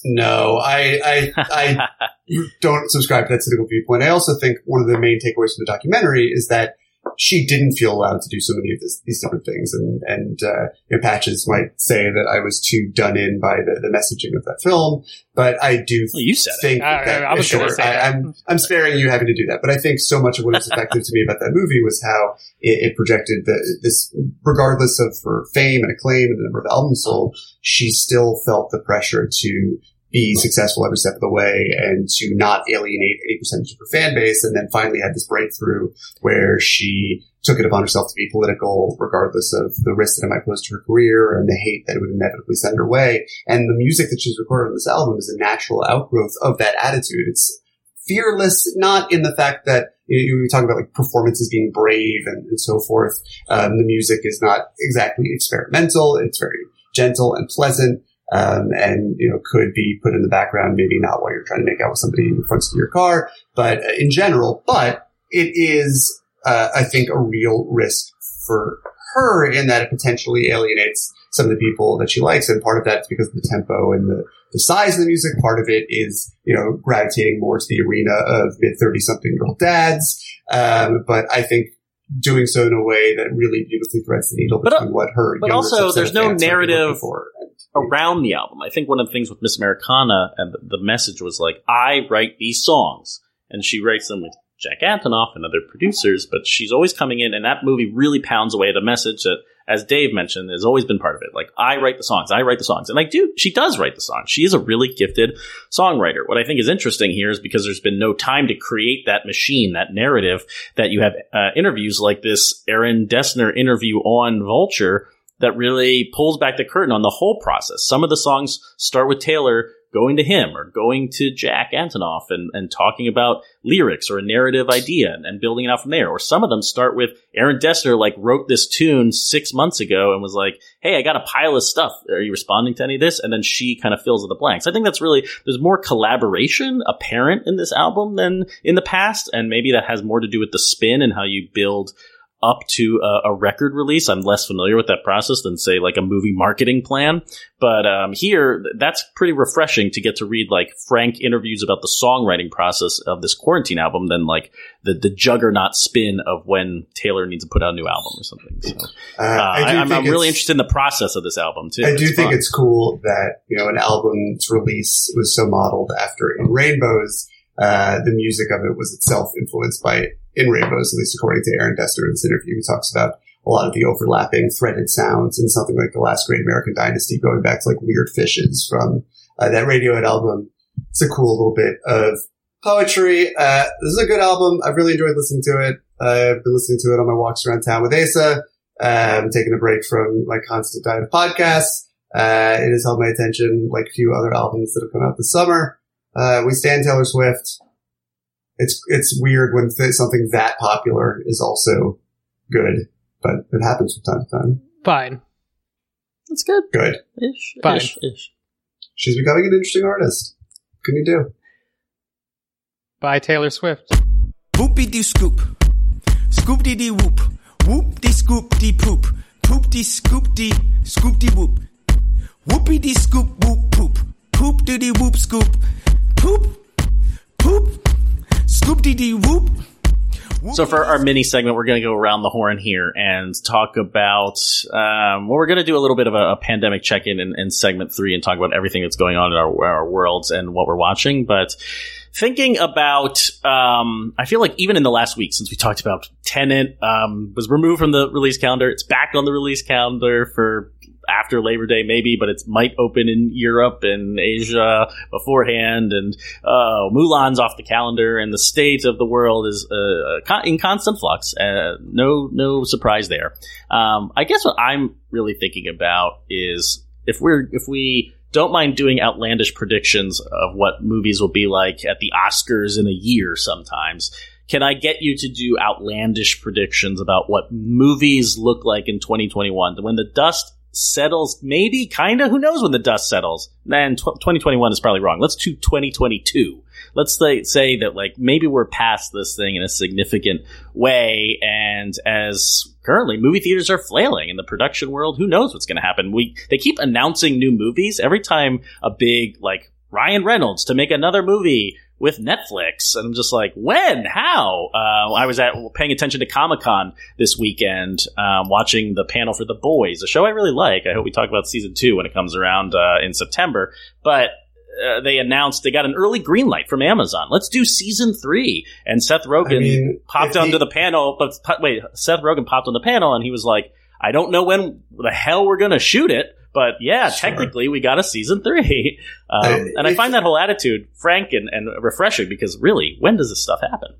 No, I, I, I don't subscribe to that cynical viewpoint. I also think one of the main takeaways from the documentary is that she didn't feel allowed to do so many of this, these different things. And, and, uh, you know, Patches might say that I was too done in by the, the messaging of that film, but I do Well, you said it. think I- that, I was sure, I, that. I'm, I'm sparing you having to do that, but I think so much of what was effective to me about that movie was how it, it projected the, this, regardless of her fame and acclaim and the number of albums sold, she still felt the pressure to be successful every step of the way and to not alienate any percentage of her fan base. And then finally had this breakthrough where she took it upon herself to be political, regardless of the risk that it might pose to her career and the hate that it would inevitably send her way. And the music that she's recorded on this album is a natural outgrowth of that attitude. It's fearless, not in the fact that you, talk about like performances being brave and, and so forth. Um, the music is not exactly experimental. It's very gentle and pleasant. Um, and you know could be put in the background, maybe not while you're trying to make out with somebody in the front of your car, but uh, in general. But it is, uh, I think, a real risk for her in that it potentially alienates some of the people that she likes, and part of that is because of the tempo and the, the size of the music. Part of it is, you know, gravitating more to the arena of mid thirty something year old dads. Um, but I think doing so in a way that really beautifully threads the needle But, uh, between what her but also, there's no fans might be narrative looking for and- around the album. I think one of the things with Miss Americana and the, message was like, I write these songs, and she writes them with Jack Antonoff and other producers, but she's always coming in, and that movie really pounds away at a message that, as Dave mentioned, has always been part of it. Like, I write the songs, I write the songs, and I do. She does write the songs. She is a really gifted songwriter. What I think is interesting here is because there's been no time to create that machine, that narrative, that you have uh, interviews like this Aaron Dessner interview on Vulture that really pulls back the curtain on the whole process. Some of the songs start with Taylor going to him or going to Jack Antonoff and, and talking about lyrics or a narrative idea and, and building it out from there. Or some of them start with Aaron Dessner like wrote this tune six months ago and was like, Hey, I got a pile of stuff. Are you responding to any of this? And then she kind of fills in the blanks. I think that's really, there's more collaboration apparent in this album than in the past. And maybe that has more to do with the spin and how you build up to a, a, record release. I'm less familiar with that process than say like a movie marketing plan. But um, here, that's pretty refreshing to get to read like frank interviews about the songwriting process of this quarantine album than like the, the juggernaut spin of when Taylor needs to put out a new album or something. So uh, I am really interested in the process of this album too. I do it's think fun. it's cool that, you know, an album's release was so modeled after In Rainbows. Uh, the music of it was itself influenced by in Rainbows, at least according to Aaron Dessner in interview. He talks about a lot of the overlapping threaded sounds in something like the last Great American Dynasty, going back to like Weird Fishes from uh, that Radiohead album. It's a cool little bit of poetry. Uh, this is a good album. I've really enjoyed listening to it. I've been listening to it on my walks around town with Asa. I'm um, taking a break from my constant diet of podcasts. Uh, it has held my attention like a few other albums that have come out this summer. Uh, we stand Taylor Swift it's it's weird when th- something that popular is also good, but it happens from time to time. Fine. That's good. Good. Ish. Fine. Ish. Ish. She's becoming an interesting artist. What can you do? By Taylor Swift. Whoopie dee scoop. Scoop dee dee whoop. Whoop dee scoop dee poop. Poop dee scoop dee scoop dee whoop. Whoopie dee scoop whoop poop. Poop dee dee whoop scoop. Poop. Poop. Scoop dee dee whoop. So for our mini segment, we're going to go around the horn here and talk about. Um, well, we're going to do a little bit of a, a pandemic check-in in, in, segment three and talk about everything that's going on in our, our worlds and what we're watching. But thinking about, um, I feel like even in the last week since we talked about Tenet um, was removed from the release calendar. It's back on the release calendar for after Labor Day, maybe, but it might open in Europe and Asia beforehand. And uh, Mulan's off the calendar, and the state of the world is uh, in constant flux. Uh, no, no surprise there. Um, I guess what I'm really thinking about is if we're if we don't mind doing outlandish predictions of what movies will be like at the Oscars in a year sometimes. Can I get you to do outlandish predictions about what movies look like in 2021? When the dust settles, maybe, kinda. Who knows when the dust settles? Man, 2021 is probably wrong. Let's do 2022. Let's say, say that like maybe we're past this thing in a significant way, and as currently movie theaters are flailing in the production world, who knows what's going to happen? We they keep announcing new movies every time a big like Ryan Reynolds to make another movie with Netflix. And I'm just like, when? How? Uh, I was at paying attention to Comic Con this weekend, um, watching the panel for The Boys, a show I really like. I hope we talk about season two when it comes around uh, in September. But uh, they announced they got an early green light from Amazon. Let's do season three. And Seth Rogen I mean, popped onto he- the panel. But wait, Seth Rogen popped on the panel and he was like, I don't know when the hell we're going to shoot it, but yeah, sure. technically we got a season three. Um, and I find that whole attitude frank and, and refreshing because really, when does this stuff happen?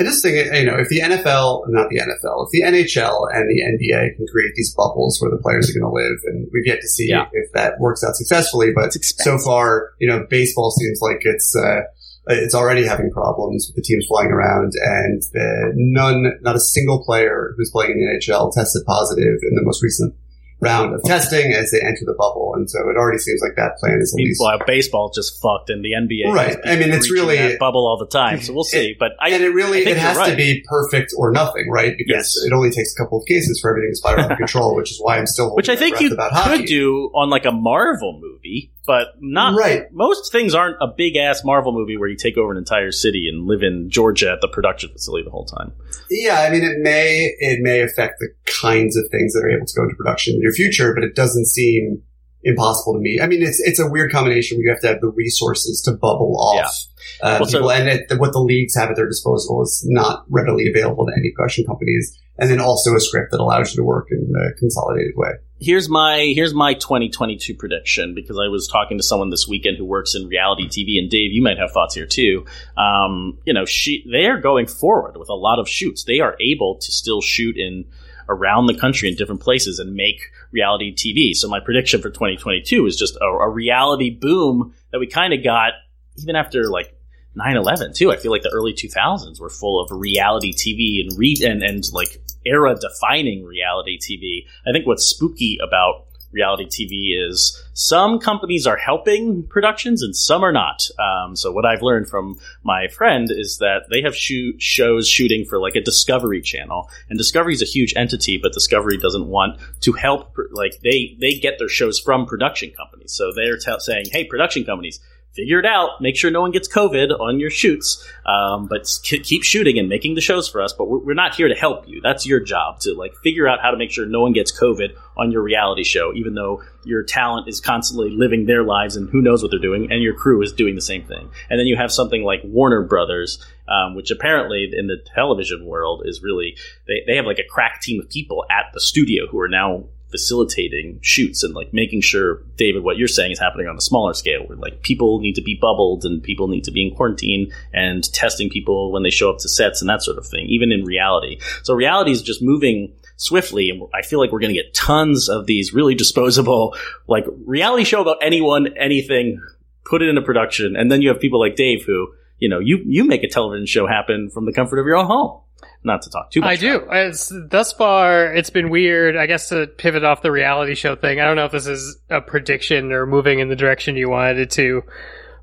I just think, you know, if the NFL, not the NFL, if the NHL and the NBA can create these bubbles where the players are going to live, and we've yet to see yeah. if that works out successfully, but so far, you know, baseball seems like it's, uh, it's already having problems with the teams flying around and the, none, not a single player who's playing in the NHL tested positive in the most recent round of testing as they enter the bubble. And so it already seems like that plan is at least. Well, baseball just fucked and the NBA. Right. I mean, it's really. bubble all the time. So we'll see. But I. And it really, it has right. to be perfect or nothing, right? Because yes. it only takes a couple of cases for everything to spiral out of control, which is why I'm still. Which I think you could do on like a Marvel movie but not right. Most things aren't a big ass Marvel movie where you take over an entire city and live in Georgia at the production facility the whole time. Yeah, I mean, it may it may affect the kinds of things that are able to go into production in your future, but it doesn't seem impossible to me. I mean, it's it's a weird combination where you have to have the resources to bubble off. Yeah. Uh, well, people, so, and it, what the leagues have at their disposal is not readily available to any production companies, and then also a script that allows you to work in a consolidated way here's my here's my 2022 prediction because I was talking to someone this weekend who works in reality TV, and Dave, you might have thoughts here too. Um, you know, she they are going forward with a lot of shoots. They are able to still shoot in around the country in different places and make reality TV. So my prediction for 2022 is just a, a reality boom that we kind of got even after like 9-11 too. I feel like the early 2000s were full of reality TV and re- and, and like era defining reality TV. I think what's spooky about reality TV is some companies are helping productions and some are not. Um, so what I've learned from my friend is that they have shows shooting for like a Discovery channel, and Discovery is a huge entity, but Discovery doesn't want to help. Like they they get their shows from production companies, so they're t- saying, "Hey, production companies." Figure it out. Make sure no one gets COVID on your shoots, um, but keep shooting and making the shows for us. But we're, we're, not here to help you. That's your job to like figure out how to make sure no one gets COVID on your reality show, even though your talent is constantly living their lives and who knows what they're doing, and your crew is doing the same thing. And then you have something like Warner Brothers, um, which apparently in the television world is really they, they have like a crack team of people at the studio who are now facilitating shoots and like making sure David what you're saying is happening on a smaller scale where like people need to be bubbled and people need to be in quarantine and testing people when they show up to sets and that sort of thing even in reality. So reality is just moving swiftly and I feel like we're going to get tons of these really disposable like reality show about anyone anything put it into production and then you have people like Dave who you know you you make a television show happen from the comfort of your own home not to talk too much. I do. It's, thus far, it's been weird. I guess to pivot off the reality show thing. I don't know if this is a prediction or moving in the direction you wanted it to,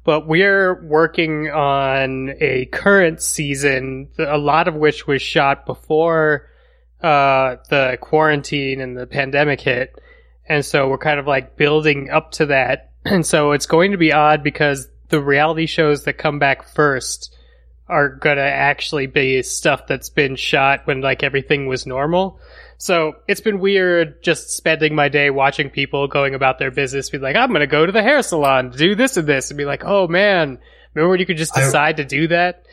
but we're working on a current season, a lot of which was shot before uh, the quarantine and the pandemic hit, and so we're kind of like building up to that. And so it's going to be odd because the reality shows that come back first are gonna actually be stuff that's been shot when like everything was normal. So it's been weird just spending my day watching people going about their business, be like, I'm gonna go to the hair salon to do this and this, and be like, oh man, remember when you could just decide I, to do that?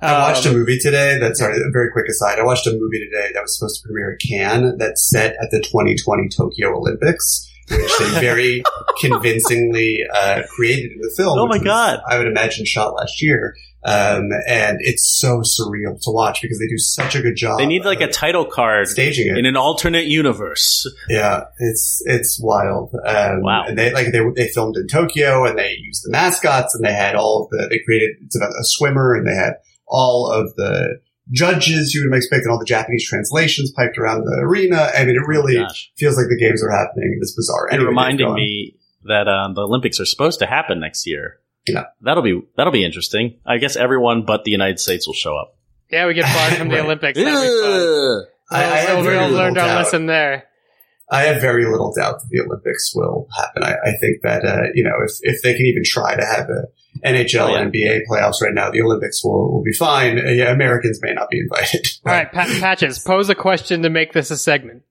I watched a um, movie today that, sorry, a very quick aside. I watched a movie today that was supposed to premiere at Cannes that's set at the 2020 Tokyo Olympics, which they very convincingly uh, created in the film. Oh my God. Was, I would imagine shot last year. Um, and it's so surreal to watch because they do such a good job. They need like a title card staging it in an alternate universe. Yeah, it's it's wild. Um, wow! And they like they they filmed in Tokyo and they used the mascots and they had all of the they created it's about a swimmer and they had all of the judges you would expect and all the Japanese translations piped around the arena. I mean, it really oh feels like the games are happening in this bizarre. Anyway, reminding me that um, the Olympics are supposed to happen next year. Yeah. That'll be that'll be interesting. I guess everyone but the United States will show up. Yeah, we get far from the Olympics. That'll be fun. I, I have we all learned our lesson there. I have very little doubt that the Olympics will happen. I, I think that uh, you know if if they can even try to have a NHL, oh, yeah. NBA playoffs right now, the Olympics will, will be fine. Uh, yeah, Americans may not be invited. All right, Patches, pose a question to make this a segment.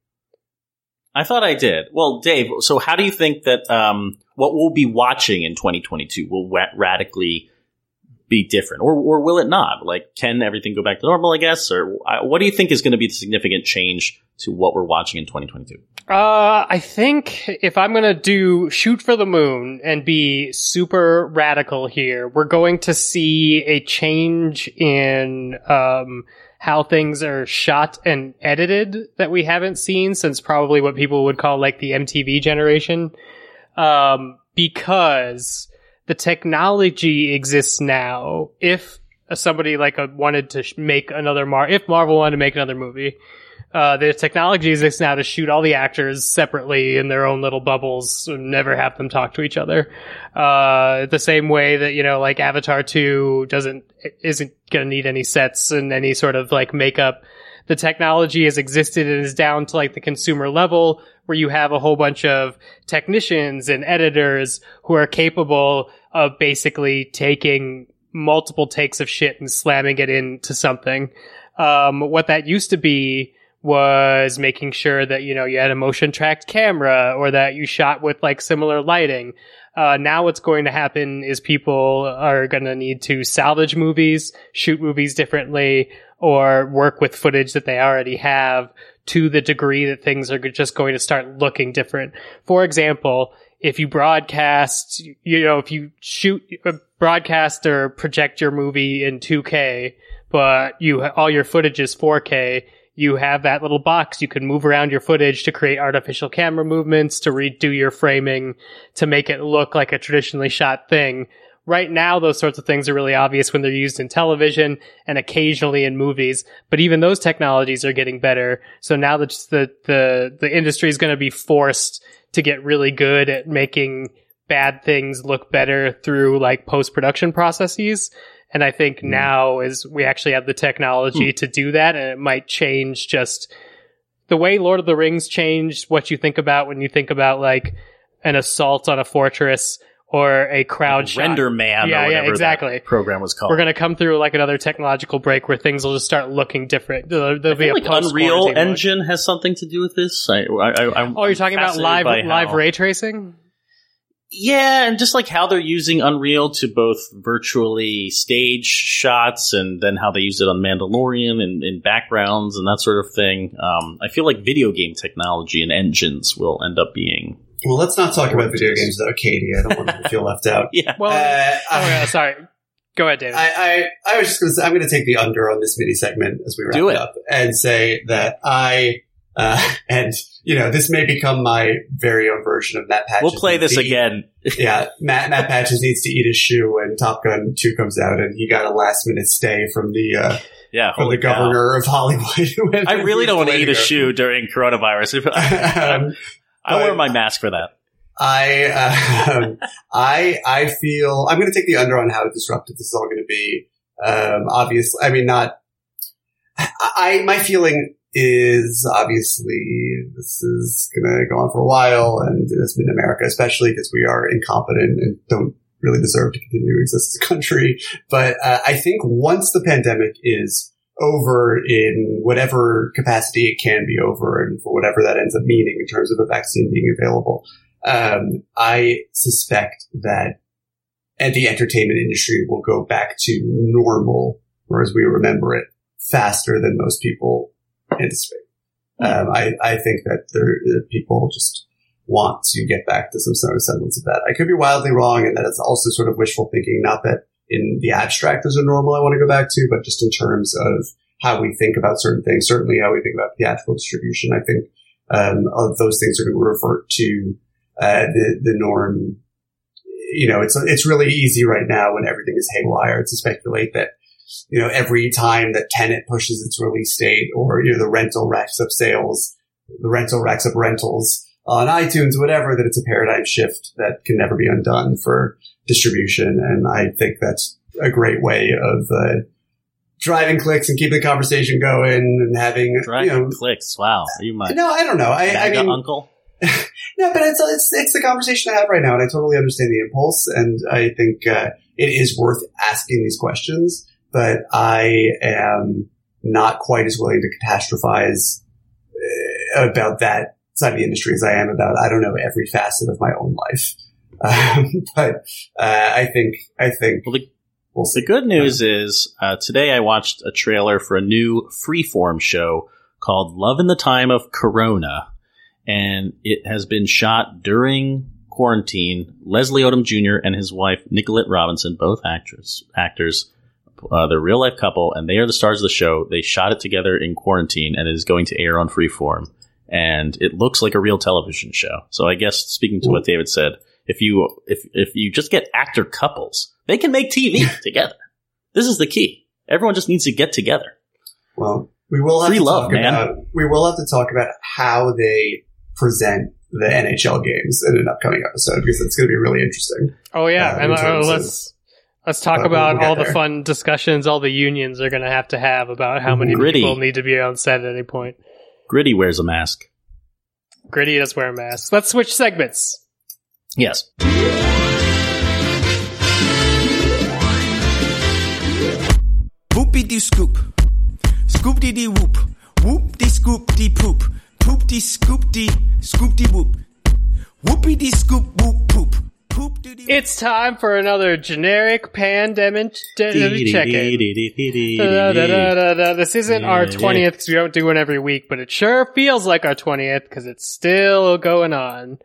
I thought I did. Well, Dave, so how do you think that um, what we'll be watching in 2022 will ra- radically be different, or or will it not? Like, can everything go back to normal? I guess, or uh, what do you think is going to be the significant change to what we're watching in 2022? Uh, I think if I'm going to do shoot for the moon and be super radical here, we're going to see a change in um how things are shot and edited that we haven't seen since probably what people would call like the MTV generation. Um, because the technology exists now. If somebody like a, wanted to make another Mar, if Marvel wanted to make another movie, uh, the technology exists now to shoot all the actors separately in their own little bubbles and never have them talk to each other. Uh, the same way that, you know, like Avatar 2 doesn't, isn't gonna need any sets and any sort of like makeup. The technology has existed and is down to like the consumer level where you have a whole bunch of technicians and editors who are capable of basically taking multiple takes of shit and slamming it into something. Um, what that used to be was making sure that you know you had a motion tracked camera or that you shot with like similar lighting. Uh, now what's going to happen is people are going to need to salvage movies, shoot movies differently, or work with footage that they already have to the degree that things are just going to start looking different. For example, if you broadcast, you know, if you shoot, uh, broadcast or project your movie in 2K, but you all your footage is 4K, you have that little box. You can move around your footage to create artificial camera movements, to redo your framing, to make it look like a traditionally shot thing. Right now, those sorts of things are really obvious when they're used in television and occasionally in movies. But even those technologies are getting better. So now that the the the industry is going to be forced to get really good at making bad things look better through like post production processes. And I think Hmm. now is we actually have the technology to do that, and it might change just the way Lord of the Rings changed what you think about when you think about like an assault on a fortress or a crowd shot. Render Man Yeah, or yeah, exactly. program was called. We're gonna come through like another technological break where things will just start looking different. There'll, there'll be feel a like Unreal. Engine has something to do with this. I, I, I, Oh, you're talking about live live how- ray tracing? Yeah, and just like how they're using Unreal to both virtually stage shots and then how they use it on Mandalorian and in backgrounds and that sort of thing. Um, I feel like video game technology and engines will end up being. Well, let's not talk about video games though, Katie. I don't want to feel left out. Yeah. Well, Uh, oh yeah, sorry. Go ahead, David. I, I, I was just going to say, I'm going to take the under on this mini segment as we wrap Do it it. up and say that I, uh, and, you know, this may become my very own version of Matt Patches. We'll play this eat- again. yeah, Matt, Matt Patches needs to eat his shoe when Top Gun 2 comes out and he got a last minute stay from the, uh, Yeah. from holy the cow. governor of Hollywood. I really don't want to eat a shoe during coronavirus. um, I wear my mask for that. I, um, I, I feel I'm going to take the under on how disruptive this is all going to be. Um, obviously, I mean, not. I, I my feeling is obviously this is going to go on for a while, and it's been America, especially because we are incompetent and don't really deserve to continue to exist as a country. But uh, I think once the pandemic is over in whatever capacity it can be over, and for whatever that ends up meaning in terms of a vaccine being available, um, I suspect that the entertainment industry will go back to normal, or as we remember it, faster than most people anticipate. Um, I, I think that there, people just want to get back to some sort of semblance of that. I could be wildly wrong, and that it's also sort of wishful thinking. Not that in the abstract as a normal I want to go back to, but just in terms of how we think about certain things. Certainly, how we think about theatrical distribution. I think um, of those things are going to revert to uh, the the norm. You know, it's it's really easy right now when everything is haywire to speculate that you know every time that Tenet pushes its release date or you know the rental racks up sales, the rental racks up rentals on iTunes, whatever, that it's a paradigm shift that can never be undone for distribution, and I think that's a great way of uh, driving clicks and keeping the conversation going and having you know. clicks. Wow. Are you my No, I don't know. I, I mean, uncle? no, but it's, it's it's the conversation I have right now, and I totally understand the impulse, and I think uh, it is worth asking these questions. But I am not quite as willing to catastrophize uh, about that side of the industry as I am about I don't know every facet of my own life. Um, but uh, I think I think Well, the, we'll the good news is uh, today I watched a trailer for a new freeform show called Love in the Time of Corona. And it has been shot during quarantine. Leslie Odom Jr. and his wife, Nicolette Robinson, both actors, actors, uh, they're a real life couple, and they are the stars of the show. They shot it together in quarantine, and it is going to air on Freeform. And it looks like a real television show. So I guess speaking to what David said, if you if if you just get actor couples, they can make TV together. This is the key. Everyone just needs to get together. Well, we will have Free to love, talk man. about we will have to talk about how they present the NHL games in an upcoming episode because it's going to be really interesting. Oh yeah, uh, and uh, let's let's talk But we'll about get all the fun discussions all the unions are going to have to have about how many Gritty. people need to be on set at any point. Gritty wears a mask. Gritty does wear a mask. Let's switch segments. Yes. Whoopie dee scoop. Scoop dee dee whoop. Whoop dee scoop dee poop. Poop dee scoop dee scoop dee whoop. Whoopie dee scoop whoop poop. Poop dee dee. It's time for another generic pandemic de- check-in. This isn't our 20th because we don't do one every week, but it sure feels like our 20th because it's still going on.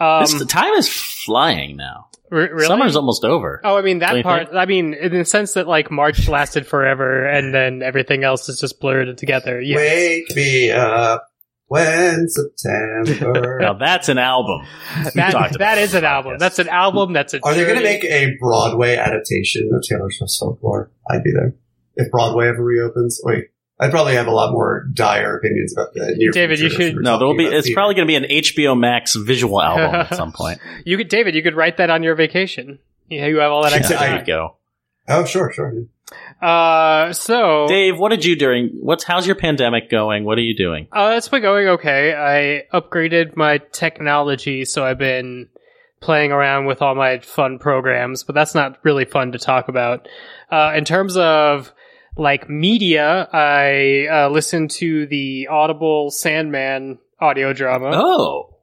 Um, This, the time is flying now. re- really? Summer's almost over. Oh, I mean that part. think? I mean, in the sense that like March lasted forever, and then everything else is just blurred together. Yeah, Wake me up when September. Now that's an album. We that about that it is on an album. podcast. That's an album. That's a. Are they going to make a Broadway adaptation of Taylor Swift's folklore? I'd be there. If Broadway ever reopens, wait, I'd probably have a lot more dire opinions about that. near David, you should- No, there will be. It's theater. probably going to be an HBO Max visual album at some point. You could, David. You could write that on your vacation. Yeah, you have all that Yeah, extra I- There time. you go. Oh, sure, sure. Uh, so Dave, what did you during? What's how's your pandemic going? What are you doing? Uh, it's been going okay. I upgraded my technology, so I've been playing around with all my fun programs, but that's not really fun to talk about. Uh, in terms of like media, I uh, listened to the Audible Sandman audio drama Oh,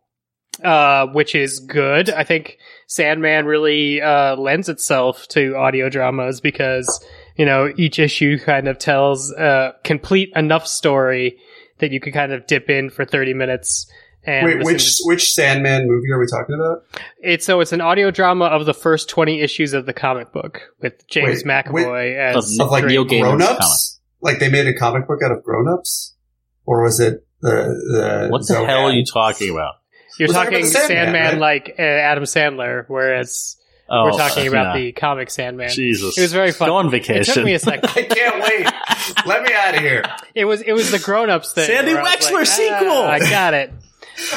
uh, which is good. I think Sandman really uh, lends itself to audio dramas because you know each issue kind of tells a complete enough story that you could kind of dip in for thirty minutes. And Wait, which to- which Sandman movie are we talking about? it's so it's an audio drama of the first twenty issues of the comic book with James Wait, McAvoy as Of like Drake. Neil grown-ups? Like they made a comic book out of grown ups, or was it the the? what the Zohan? hell are you talking about? You're We're talking talking about Sandman, Sandman, right? like uh, Adam Sandler, whereas Oh, we're talking about yeah. the comic Sandman. Jesus. It was very fun. Go on vacation. It took me a second. I can't wait. Let me out of here. It was it was the grown ups thing. Sandy where Wexler like, sequel! "Ah, I got it.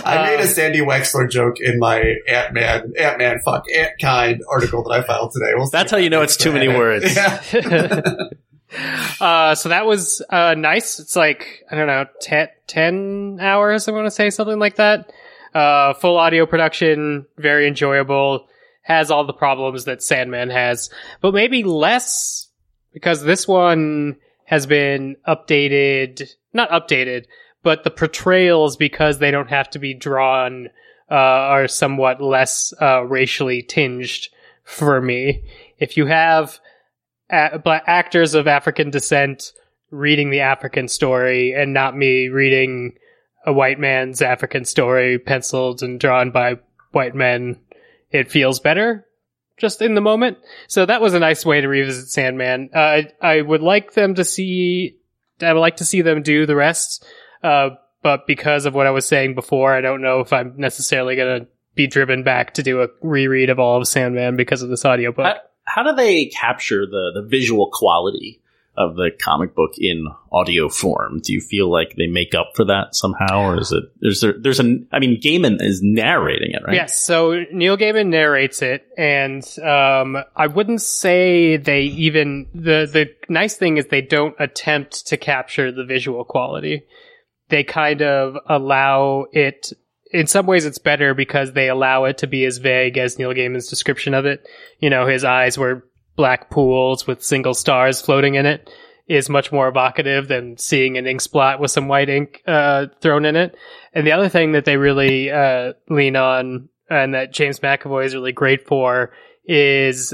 I made Uh, a Sandy Wexler joke in my Ant Man, Ant Man, fuck Ant kind article that I filed today. We'll That's how you know it's too many edit. words. Yeah. uh, so that was uh, nice. It's like I don't know, ten, 10 hours. I want to say something like that. Uh, full audio production, very enjoyable. Has all the problems that Sandman has, but maybe less because this one has been updated. Not updated, but the portrayals because they don't have to be drawn uh, are somewhat less uh, racially tinged for me. If you have a- actors of African descent reading the African story and not me reading a white man's African story penciled and drawn by white men, it feels better just in the moment. So that was a nice way to revisit Sandman. Uh, I, I would like them to see, I would like to see them do the rest. Uh, but because of what I was saying before, I don't know if I'm necessarily going to be driven back to do a reread of all of Sandman because of this audiobook. How, how do they capture the, the visual quality of the comic book in audio form? Do you feel like they make up for that somehow, or is it there's there, there's an I mean Gaiman is narrating it, right? Yes, so Neil Gaiman narrates it, and um, I wouldn't say they even the the nice thing is they don't attempt to capture the visual quality. They kind of allow it. In some ways, it's better because they allow it to be as vague as Neil Gaiman's description of it. You know, his eyes were black pools with single stars floating in it is much more evocative than seeing an ink spot with some white ink uh, thrown in it. And the other thing that they really uh, lean on and that James McAvoy is really great for is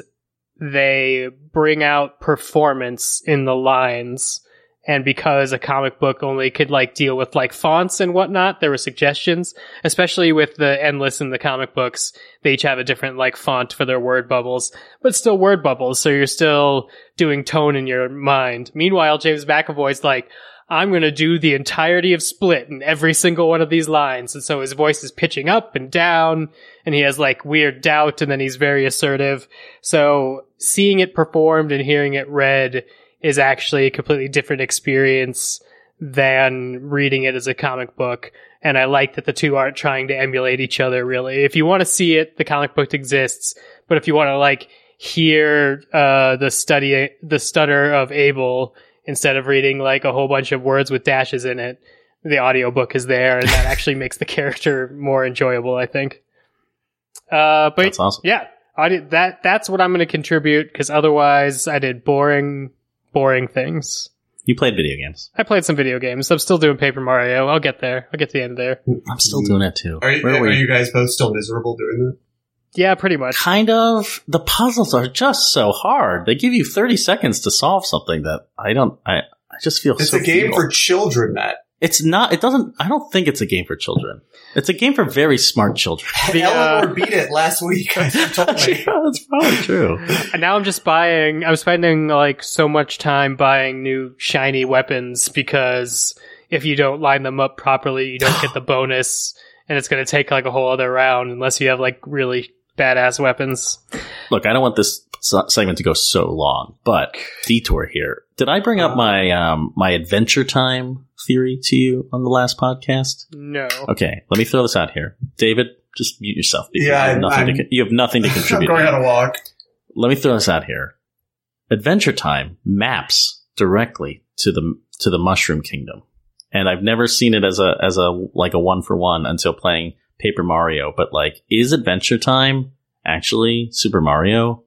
they bring out performance in the lines. And because a comic book only could like deal with like fonts and whatnot, there were suggestions, especially with the endless in the comic books. They each have a different like font for their word bubbles, but still word bubbles. So you're still doing tone in your mind. Meanwhile, James McAvoy's like, I'm going to do the entirety of Split in every single one of these lines. And so his voice is pitching up and down and he has like weird doubt and then he's very assertive. So seeing it performed and hearing it read is actually a completely different experience than reading it as a comic book. And I like that the two aren't trying to emulate each other really. If you want to see it, the comic book exists. But if you want to like hear, uh, the study, the stutter of Abel instead of reading like a whole bunch of words with dashes in it, the audiobook is there and that actually makes the character more enjoyable, I think. Uh, but That's awesome. yeah, I did that. That's what I'm going to contribute because otherwise I did boring, boring things. You played video games. I played some video games. I'm still doing Paper Mario. I'll get there. I'll get to the end there. I'm still doing it too. Are you, Where are we? you guys both still miserable doing that? Yeah, pretty much. Kind of. The puzzles are just so hard. They give you 30 seconds to solve something that I don't. I I just feel It's so a game feeble. for children, Matt. It's not. It doesn't. I don't think it's a game for children. It's a game for very smart children. The, uh, Eleanor beat it last week. She told me. That's probably true. And now I'm just buying. I'm spending like so much time buying new shiny weapons because if you don't line them up properly, you don't get the bonus, and it's going to take like a whole other round unless you have like really badass weapons. Look, I don't want this segment to go so long, but detour here. Did I bring up my um my Adventure Time theory to you on the last podcast? No. Okay, let me throw this out here, David. Just mute yourself. because Yeah, you have nothing to I'm- con- you have nothing to I'm contribute. going on a walk. let me throw this out here. Adventure Time maps directly to the to the Mushroom Kingdom, and I've never seen it as a as a like a one for one until playing Paper Mario. But like, is Adventure Time actually Super Mario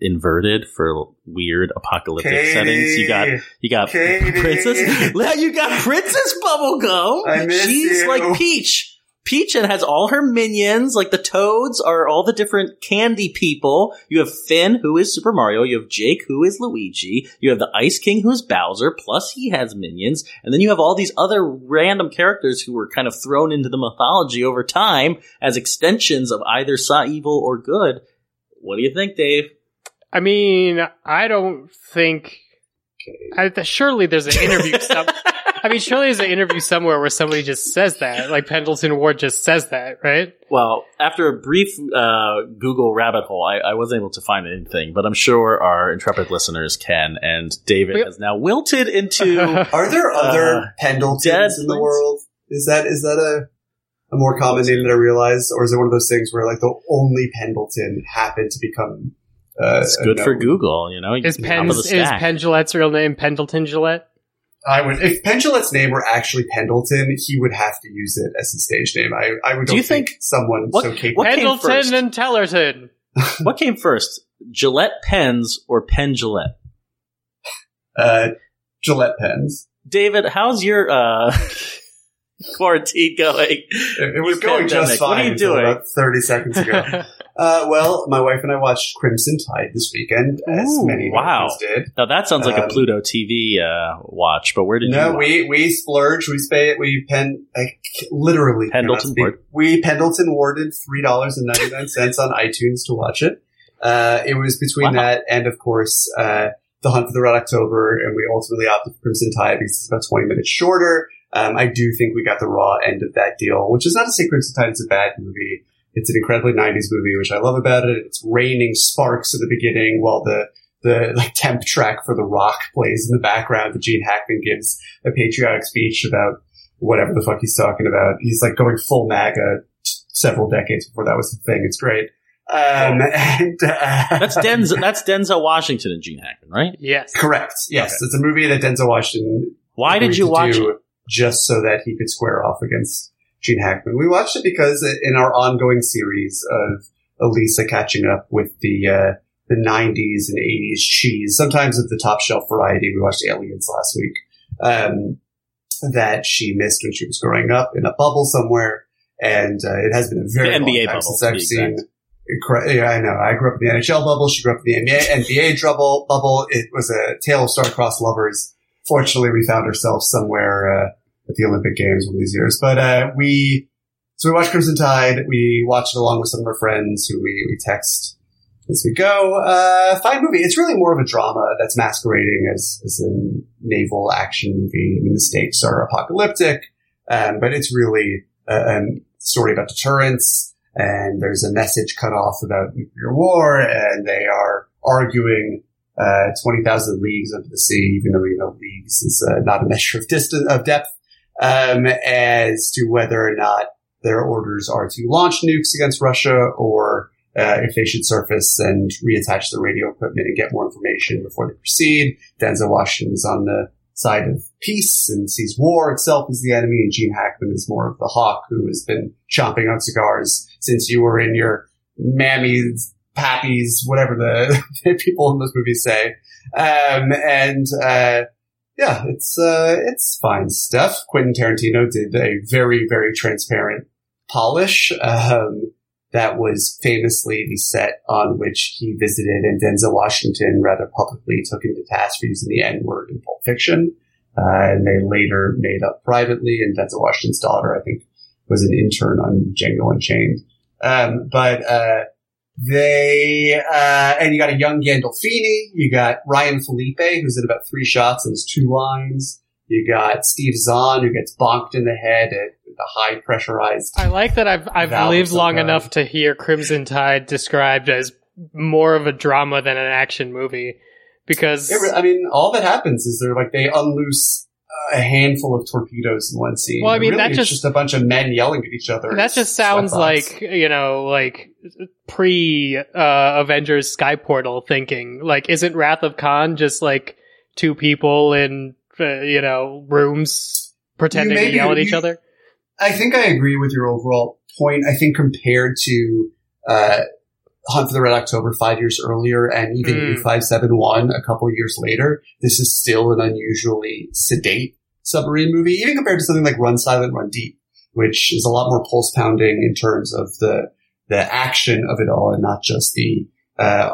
inverted for weird apocalyptic Katie. settings? You got you got Katie. Princess. You got Princess Bubblegum. I miss She's you. like Peach. Peach and has all her minions. Like the toads are all the different candy people. You have Finn, who is Super Mario. You have Jake, who is Luigi. You have the Ice King, who is Bowser. Plus, he has minions. And then you have all these other random characters who were kind of thrown into the mythology over time as extensions of either evil or good. What do you think, Dave? I mean, I don't think. I, th- surely there's an interview. some, I mean, surely there's an interview somewhere where somebody just says that, like Pendleton Ward just says that, right? Well, after a brief uh, Google rabbit hole, I, I wasn't able to find anything, but I'm sure our intrepid listeners can. And David Wait. has now wilted into. Are there other Uh, Pendletons in the world? Is that is that a a more common name than I realized, or is it one of those things where like the only Pendleton happened to become? Uh, it's good for? Google, you know. Is top Penn's of is stack. Penn Jillette's real name Pendleton Gillette? I would if Penn Jillette's name were actually Pendleton, he would have to use it as his stage name. I I would Do you think, think- someone what- so capable. what- Pendleton and Tellerton. what came first, Gillette pens or Penn Jillette? Uh, Gillette pens. David, how's your uh, quarantine going? It, it was Your going just fine. What fine are you until doing? about thirty seconds ago. uh, well, my wife and I watched Crimson Tide this weekend, as Ooh, many wow. Did. Now that sounds like a Um, Pluto TV uh, watch, but where did you? No, we we splurged. We spay we pen I literally Pendleton. Ward. We Pendleton warded three dollars and ninety nine cents on iTunes to watch it. Uh, it was between Wow. that and of course uh, the Hunt for the Red October, and we ultimately opted for Crimson Tide because it's about twenty minutes shorter. Um, I do think we got the raw end of that deal, which is not to say Crimson Tide is a bad movie. It's an incredibly '90s movie, which I love about it. It's raining sparks at the beginning while the the like temp track for The Rock plays in the background. That Gene Hackman gives a patriotic speech about whatever the fuck he's talking about. He's like going full MAGA several decades before that was the thing. It's great. Um, and, uh, That's Denzel. That's Denzel Washington and Gene Hackman, right? yes. correct. Yes, Okay. it's a movie that Denzel Washington. Why did you watch it? Just so that he could square off against Gene Hackman. We watched it because in our ongoing series of Elisa catching up with the uh, the 90s and 80s cheese, sometimes of the top shelf variety. We watched Aliens last week. Um, that she missed when she was growing up in a bubble somewhere, and uh, it has been a very The long NBA time bubble, since I've seen. exact. Yeah, I know. I grew up in the NHL bubble. She grew up in the NBA, NBA bubble. Bubble. It was a tale of star-crossed lovers. Fortunately, we found ourselves somewhere uh, at the Olympic Games one of these years. But uh, we so we watched Crimson Tide. We watched it along with some of our friends who we, we text as we go. Uh, fine movie. It's really more of a drama that's masquerading as, as a naval action movie. I mean, the stakes are apocalyptic, um, but it's really a, a story about deterrence. And there's a message cut off about nuclear war, and they are arguing uh, 20,000 leagues under the sea, even though we know leagues is uh, not a measure of distance, of depth, um, as to whether or not their orders are to launch nukes against Russia or uh, if they should surface and reattach the radio equipment and get more information before they proceed. Denzel Washington is on the side of peace and sees war itself as the enemy, and Gene Hackman is more of the hawk who has been chomping on cigars since you were in your mammies, pappies, whatever the people in those movies say. Um, and uh, yeah, it's uh, it's fine stuff. Quentin Tarantino did a very very transparent polish. Um, that was famously the set on which he visited, and Denzel Washington rather publicly took him to task for using the N word in Pulp Fiction. uh, and they later made up privately. And Denzel Washington's daughter, I think, was an intern on Django Unchained. Um, but uh, they uh, and you got a young Gandolfini. You got Ryan Phillippe, who's in about three shots and has two lines. You got Steve Zahn, who gets bonked in the head at the high pressurized. I like that I've I've lived long enough to hear Crimson Tide described as more of a drama than an action movie because It I mean, all that happens is they're like they unloose a handful of torpedoes in one scene. Well, I mean, Really, that just- just a bunch of men yelling at each other. that just sounds like you know like pre uh, Avengers Sky Portal thinking. Like, isn't Wrath of Khan just like two people in uh, you know rooms pretending to yell at each you- other? I think I agree with your overall point. I think compared to uh, Hunt for the Red October five years earlier, and even Mm. U five seven one a couple years later, this is still an unusually sedate submarine movie, even compared to something like Run Silent, Run Deep, which is a lot more pulse pounding in terms of the the action of it all, and not just the uh,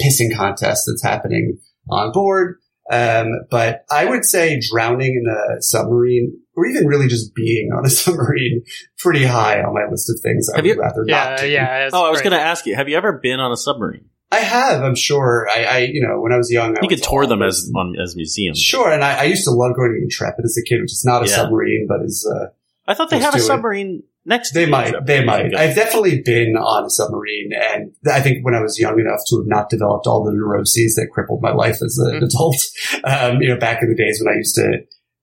pissing contest that's happening on board. Um, but I would say drowning in a submarine, or even really just being on a submarine, pretty high on my list of things I Have would you- rather not Yeah, do. yeah. Oh, I was going to ask you, have you ever been on a submarine? I have, I'm sure. I, I you know, when I was young, I You could tour them as on, as museums. Sure, and I, I used to love going to Intrepid as a kid, which is not a Yeah. submarine, but is uh, I thought they Let's have a do it. submarine next They might. They might. I've definitely been on a submarine, and I think when I was young enough to have not developed all the neuroses that crippled my life as an Mhm. adult, um, you know, back in the days when I used to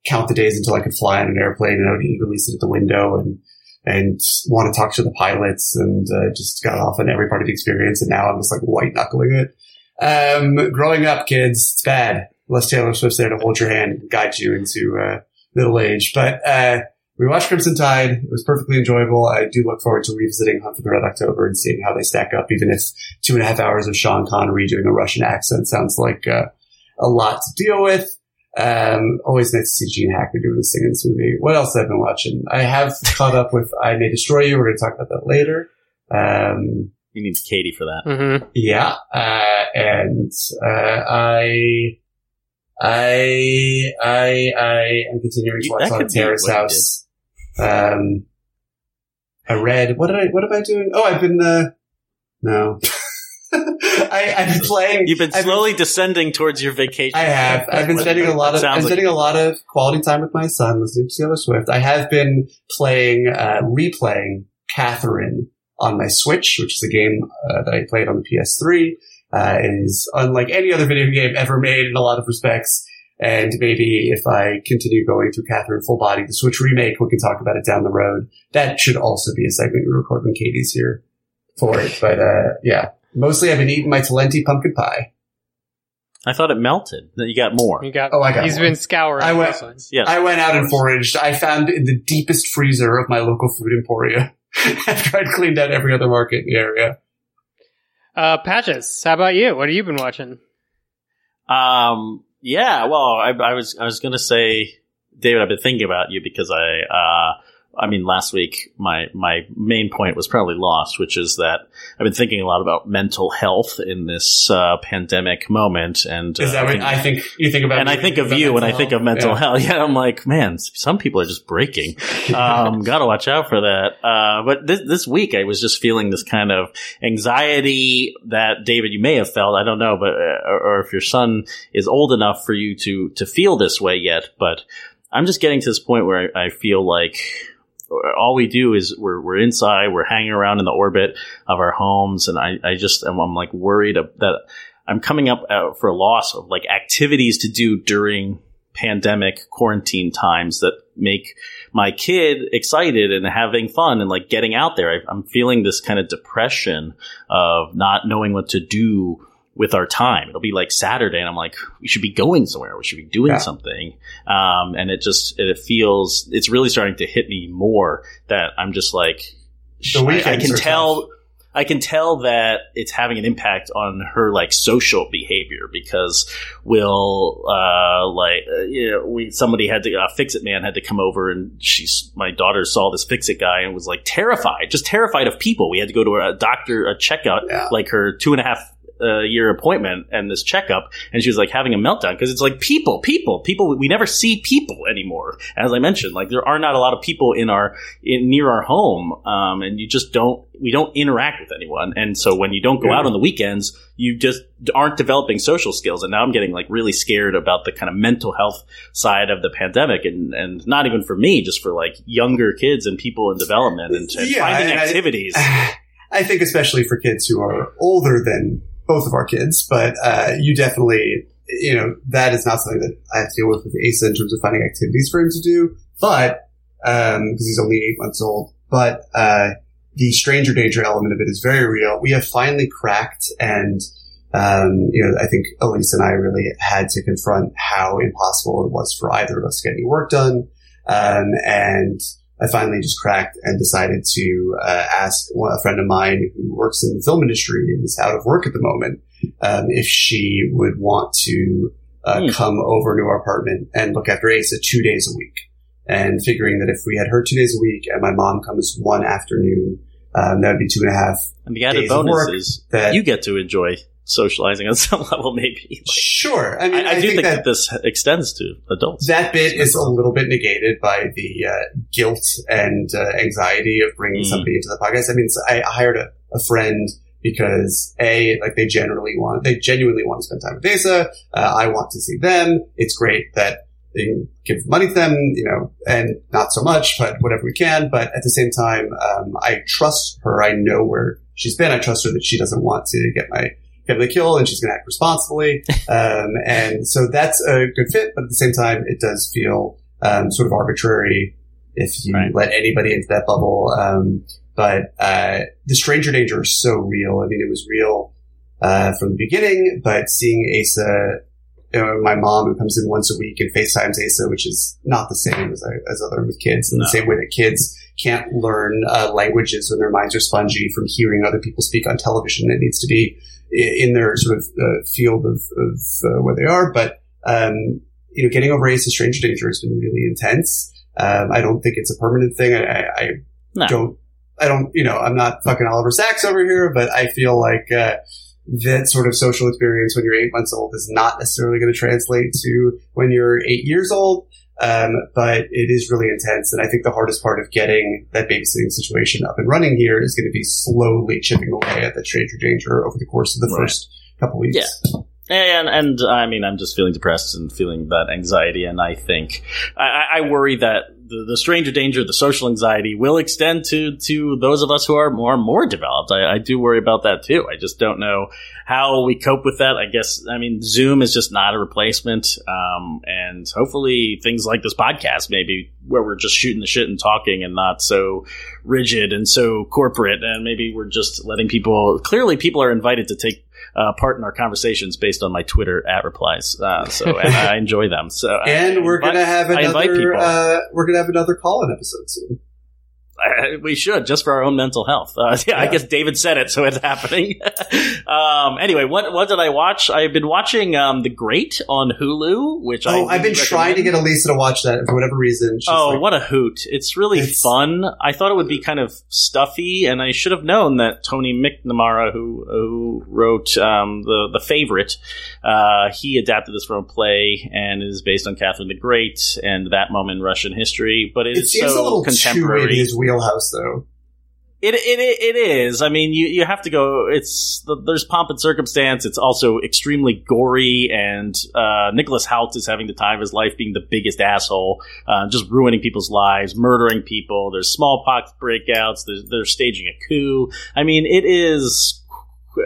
count the days until I could fly on an airplane, and I would eagerly sit at the window and and want to talk to the pilots, and uh, just got off on every part of the experience. And now I'm just like white knuckling it. Um, growing up, kids, it's bad. Unless Taylor Swift's there to hold your hand and guide you into uh, middle age, but. Uh, we watched Crimson Tide. It was perfectly enjoyable. I do look forward to revisiting Hunt for the Red October and seeing how they stack up, even if two and a half hours of Sean Connery doing a Russian accent sounds like uh, a lot to deal with. Um, always nice to see Gene Hackman doing this thing in this movie. What else have I been watching? I have caught up with I May Destroy You. We're going to talk about that later. Um, He needs Katie for that. Mhm. yeah, uh, and uh, I, I, I, I am continuing to watch that on Terrace what you House. Um, I read. What did I? What am I doing? Oh, I've been. Uh, no, I, I've been playing. You've been slowly descending towards your vacation. I have. I've been spending a lot of. I'm like- spending a lot of quality time with my son, listening to Taylor Swift. I have been playing, uh, replaying Catherine on my Switch, which is a game uh, that I played on the PS3. Uh, it is unlike any other video game ever made in a lot of respects. And maybe if I continue going through Catherine full body, the Switch remake, we can talk about it down the road. That should also be a segment we record when Katie's here for it. But uh, yeah, mostly I've been eating my Talenti pumpkin pie. I thought it melted. That You got more. You got. Oh, I got He's one. been scouring. I went- this one. Yeah. I went out and foraged. I found in the deepest freezer of my local food emporia after I'd cleaned out every other market in the area. Uh, Patches, how about you? What have you been watching? Um, yeah, well, I, I was, I was to say, David, I've been thinking about you because I, uh, I mean, last week, my, my main point was probably lost, which is that I've been thinking a lot about mental health in this, uh, pandemic moment. And, Is uh, that what think- I think you think about? and I think of you when I think of mental Yeah. health. Yeah, I'm like, man, some people are just breaking. Um, gotta watch out for that. Uh, but this, this week I was just feeling this kind of anxiety that David, you may have felt. I don't know, but, uh, or, or if your son is old enough for you to, to feel this way yet, but I'm just getting to this point where I, I feel like all we do is we're, we're inside, we're hanging around in the orbit of our homes. And I, I just, am I'm like worried that I'm coming up uh, for a loss of like activities to do during pandemic quarantine times that make my kid excited and having fun and like getting out there. I, I'm feeling this kind of depression of not knowing what to do with our time. It'll be like Saturday and I'm like, we should be going somewhere. We should be doing Yeah. something. Um, and it just, it feels, it's really starting to hit me more that I'm just like, I- I, can tell, tough. I can tell that it's having an impact on her like social behavior because we'll uh like uh, you know we somebody had to uh, fix it man had to come over and she's my daughter saw this fix it guy and was like terrified just terrified of people we had to go to a doctor a checkout Yeah. like her two and a half uh, year appointment and this checkup, and she was like having a meltdown because it's like people, people, people. We never see people anymore. As I mentioned, like there are not a lot of people in our in near our home, um, and you just don't we don't interact with anyone. And so when you don't go out on the weekends, you just aren't developing social skills. And now I'm getting like really scared about the kind of mental health side of the pandemic, and and not even for me, just for like younger kids and people in development and, and Yeah, finding I- activities. I think especially for kids who are older than both of our kids, but uh, you definitely, you know, that is not something that I have to deal with with Asa in terms of finding activities for him to do. But because he's only eight months old, but uh, the stranger danger element of it is very real. We have finally cracked, and um, you know, I think Elise and I really had to confront how impossible it was for either of us to get any work done. Um, and I finally just cracked and decided to uh, ask a friend of mine who works in the film industry and is out of work at the moment um, if she would want to uh, Hmm. come over to our apartment and look after Asa two days a week. And figuring that if we had her two days a week and my mom comes one afternoon, um, that would be two and a half. And the added days of bonus is that- you get to enjoy socializing on some level, maybe. Like, Sure. I mean, I, I do think, that, this extends to adults. that bit is a little bit negated by the uh, guilt and uh, anxiety of bringing Mm. somebody into the podcast. I mean, so I hired a, a friend because a like they generally want they genuinely want to spend time with Asa. Uh, I want to see them. It's great that they can give money to them, you know, and not so much, but whatever we can. But at the same time, um, I trust her. I know where she's been. I trust her that she doesn't want to get my me killed and she's going to act responsibly. Um, and so that's a good fit, but at the same time, it does feel um, sort of arbitrary if you Right. let anybody into that bubble. Um, but uh, the stranger danger is so real. I mean, it was real uh, from the beginning, but seeing Asa, you know, my mom who comes in once a week and FaceTimes Asa, which is not the same as, I- as other with kids, in No. the same way that kids can't learn uh, languages when their minds are spongy from hearing other people speak on television. It needs to be in their sort of uh, field of, of uh, where they are. But um, you know, getting over Asa's Stranger Danger has been really intense. Um, I don't think it's a permanent thing. I, I, I No. don't. I don't. You know, I'm not fucking Oliver Sacks over here, but I feel like uh, that sort of social experience when you're eight months old is not necessarily going to translate to when you're eight years old. Um, but it is really intense, and I think the hardest part of getting that babysitting situation up and running here is going to be slowly chipping away at the stranger danger over the course of the Right. first couple weeks. Yeah. And and I mean, I'm just feeling depressed and feeling that anxiety, and I think I, I- I worry that the, the stranger danger, the social anxiety, will extend to to those of us who are more more developed. I, I do worry about that too. I just don't know how we cope with that. I guess I mean Zoom is just not a replacement, um, and hopefully things like this podcast, maybe where we're just shooting the shit and talking, and not so rigid and so corporate, and maybe we're just letting people. Clearly, people are invited to take uh, part in our conversations based on my Twitter at replies. Uh, so and I enjoy them. So And I we're gonna have another. Uh, we're gonna have another call-in episode soon. We should just for our own mental health. Uh, yeah, I guess David said it, so it's happening. um, anyway, what what did I watch? I've been watching um, The Great on Hulu, which I Oh, I've been really trying to get. Elisa to watch that for whatever reason. She's Oh, like, what a hoot! It's really It's- fun. I thought it would be kind of stuffy, and I should have known that Tony McNamara, who who wrote um, the the favorite, uh, he adapted this from a play and is based on Catherine the Great and that moment in Russian history. But it It is so a little too in contemporary. Wheelhouse, though. It, it it is. I mean, you you have to go. It's there's pomp and circumstance. It's also extremely gory, and uh, Nicholas Hoult is having the time of his life, being the biggest asshole, uh, just ruining people's lives, murdering people. There's smallpox breakouts. They're, they're staging a coup. I mean, it is.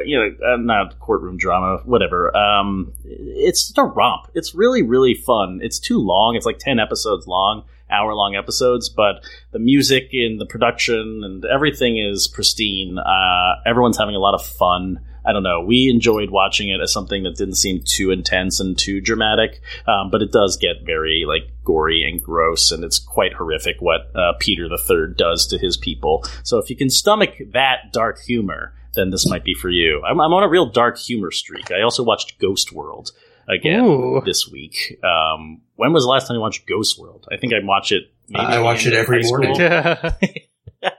You know, uh, not courtroom drama, whatever. Um, it's just a romp. It's really, really fun. It's too long. It's like ten episodes long, hour long episodes, but the music and the production and everything is pristine. Uh, everyone's having a lot of fun. I don't know. We enjoyed watching it as something that didn't seem too intense and too dramatic, um, but it does get very like gory and gross, and it's quite horrific what uh, Peter the Third does to his people. So if you can stomach that dark humor, then this might be for you. I'm, I'm on a real dark humor streak. I also watched Ghost World again Ooh. this week. Um, when was the last time you watched Ghost World? I think I watch it. maybe I watch it every morning. school.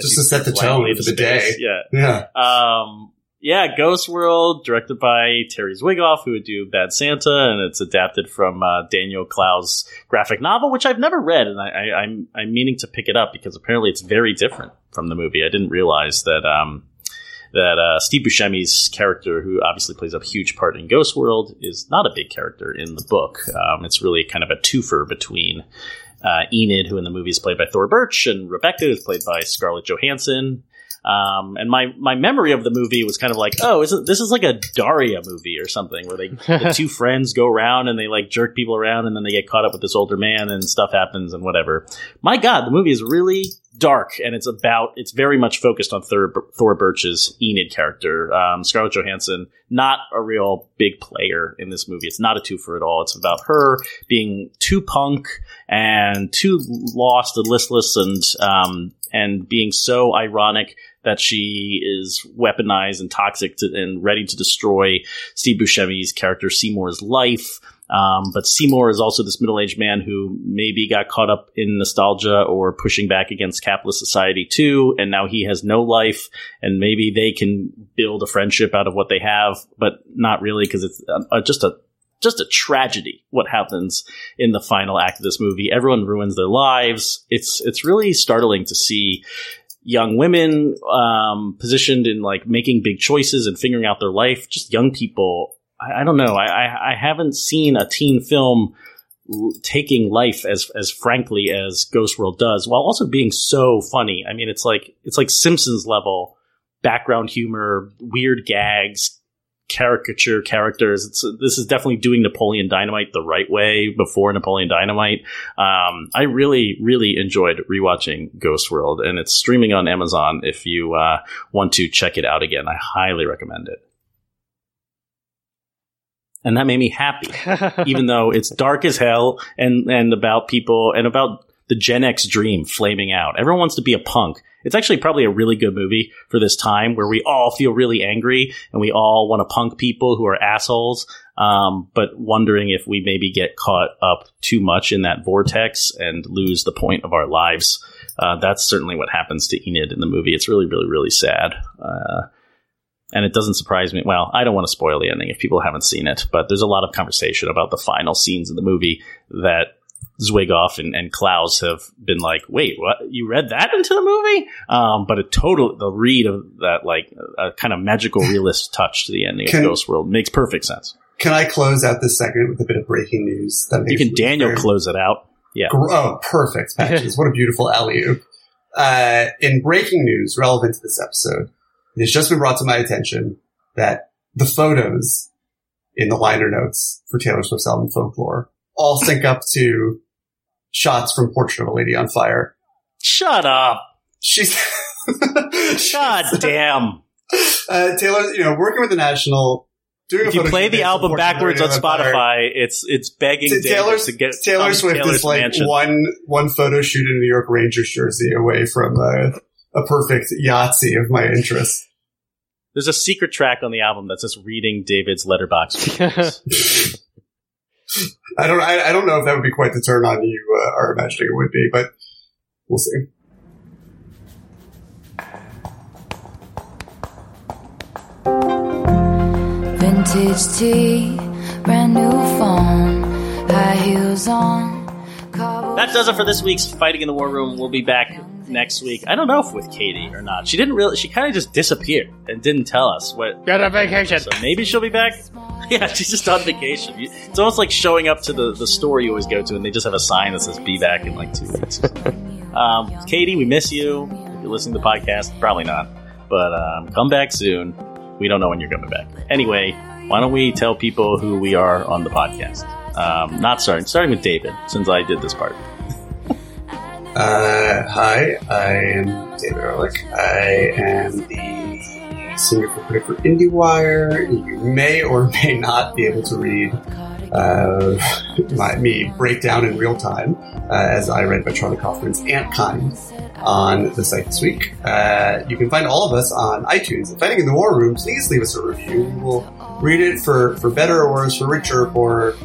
Just to set the tone for the space. day. Yeah. Yeah. Um, Yeah, Ghost World, directed by Terry Zwigoff, who would do Bad Santa, and it's adapted from uh, Daniel Clowes' graphic novel, which I've never read, and I, I, I'm I'm meaning to pick it up because apparently it's very different from the movie. I didn't realize that um, that uh, Steve Buscemi's character, who obviously plays a huge part in Ghost World, is not a big character in the book. Um, it's really kind of a twofer between uh, Enid, who in the movie is played by Thora Birch, and Rebecca, who's played by Scarlett Johansson. Um, and my, my memory of the movie was kind of like, oh, is this is like a Daria movie or something where they the two friends go around and they like jerk people around and then they get caught up with this older man and stuff happens and whatever. My God, the movie is really dark and it's about it's very much focused on Thor, Thora Birch's Enid character. Um, Scarlett Johansson, not a real big player in this movie. It's not a twofer at all. It's about her being too punk and too lost and listless and um, and being so ironic that she is weaponized and toxic to, and ready to destroy Steve Buscemi's character Seymour's life. Um, but Seymour is also this middle aged man who maybe got caught up in nostalgia or pushing back against capitalist society too. And now he has no life and maybe they can build a friendship out of what they have, but not really because it's uh, just a just a tragedy what happens in the final act of this movie. Everyone ruins their lives. It's it's really startling to see young women um, positioned in like making big choices and figuring out their life. Just young people. I, I don't know. I, I, I haven't seen a teen film taking life as as frankly as Ghost World does, while also being so funny. I mean, it's like it's like Simpsons level background humor, weird gags, caricature characters. It's, this is definitely doing Napoleon Dynamite the right way before Napoleon Dynamite. Um, I really, really enjoyed rewatching Ghost World, and it's streaming on Amazon. If you uh, want to check it out again, I highly recommend it. And that made me happy, even though it's dark as hell and and about people and about the Gen X dream flaming out. Everyone wants to be a punk. It's actually probably a really good movie for this time where we all feel really angry and we all want to punk people who are assholes. Um, but wondering if we maybe get caught up too much in that vortex and lose the point of our lives. Uh, that's certainly what happens to Enid in the movie. It's really, really, really sad. Uh, and it doesn't surprise me. Well, I don't want to spoil the ending if people haven't seen it, but there's a lot of conversation about the final scenes of the movie that Zwigoff and, and Clowes have been like, wait, what? You read that into the movie? Um, but a total, the read of that, like, a kind of magical realist touch to the ending Can- of Ghost World makes perfect sense. Can I close out this segment with a bit of breaking news? That You can Daniel very- close it out. Yeah. Oh, perfect, Patches. what a beautiful alley oop. Uh, in breaking news relevant to this episode, it has just been brought to my attention that the photos in the liner notes for Taylor Swift's album Folklore all sync up to shots from Portrait of a Lady on Fire. Shut up. She's, God damn. uh, Taylor, you know, working with the National, doing a If you play the album Portrait of a backwards on Fire. Spotify, it's it's begging David Taylor, to get Taylor Swift Taylor's is like mansion. one one photo shoot in a New York Rangers jersey away from a, a perfect Yahtzee of my interest. There's a secret track on the album that's just reading David's Letterboxd. I don't I, I don't know if that would be quite the turn on you uh, are imagining it would be, but we'll see. Vintage tea, brand new phone, high heels on. That does it for this week's Fighting in the War Room. We'll be back next week. I don't know if with Katie or not. She didn't really. She kind of just disappeared and didn't tell us what. Got on vacation. So maybe she'll be back. Yeah, she's just on vacation. You- It's almost like showing up to the, the store you always go to, and they just have a sign that says "Be back in like two weeks." um, Katie, we miss you. If you're listening to the podcast, probably not, but um, come back soon. We don't know when you're coming back. Anyway, why don't we tell people who we are on the podcast? Um, not starting, starting with David, since I did this part. Uh, hi, I am David Ehrlich. I am the senior critic for IndieWire. You may or may not be able to read uh, my, me break down in real time uh, as I read Charlie Kaufman's Antkind on the site this week. Uh, you can find all of us on iTunes. If Fighting in the War Room, please leave us a review. We will read it for, for better or worse, for richer or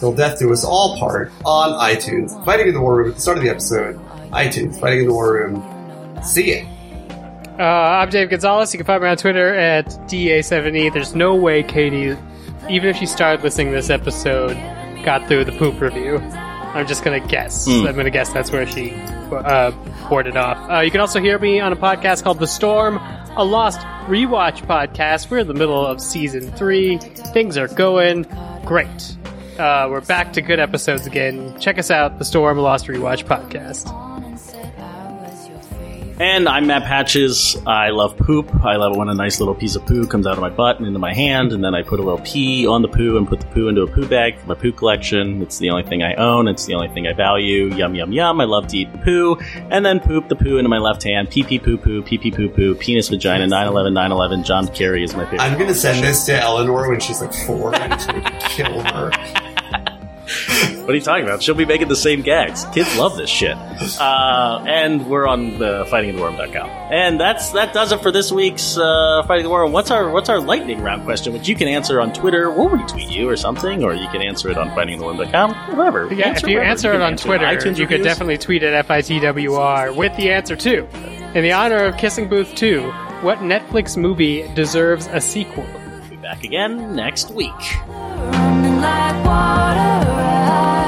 till death do us all part on iTunes. Fighting in the War Room at the start of the episode. iTunes, Fighting in the War Room. See it. Uh, I'm Dave Gonzalez. You can find me on Twitter at DA7E. There's no way Katie, even if she started listening to this episode, got through the poop review. I'm just gonna guess. Hmm. I'm gonna guess that's where she uh, poured it off. Uh, you can also hear me on a podcast called The Storm, a Lost Rewatch podcast. We're in the middle of season three. Things are going great. Uh, we're back to good episodes again. Check us out, The Storm, a Lost Rewatch podcast. And I'm Matt Patches. I love poop. I love it when a nice little piece of poo comes out of my butt and into my hand, and then I put a little pee on the poo and put the poo into a poo bag for my poo collection. It's the only thing I own. It's the only thing I value. Yum, yum, yum. I love to eat poo. And then poop the poo into my left hand. Pee pee poo poo, pee pee poo poo, penis vagina, 911, 911. John Kerry is my favorite. I'm gonna send this to Eleanor when she's like four and it's gonna kill her. What are you talking about? She'll be making the same gags. Kids love this shit. Uh, and we're on the fightingtheworm.com. And that's that does it for this week's uh, Fighting the Worm. What's our what's our lightning round question, which you can answer on Twitter. We'll retweet you or something, or you can answer it on fightingtheworm.com. Whatever. Yeah, if you wherever. answer it can on Twitter, iTunes you could definitely tweet at FITWR with the answer too. In the honor of Kissing Booth 2, what Netflix movie deserves a sequel? We'll be back again next week like water. I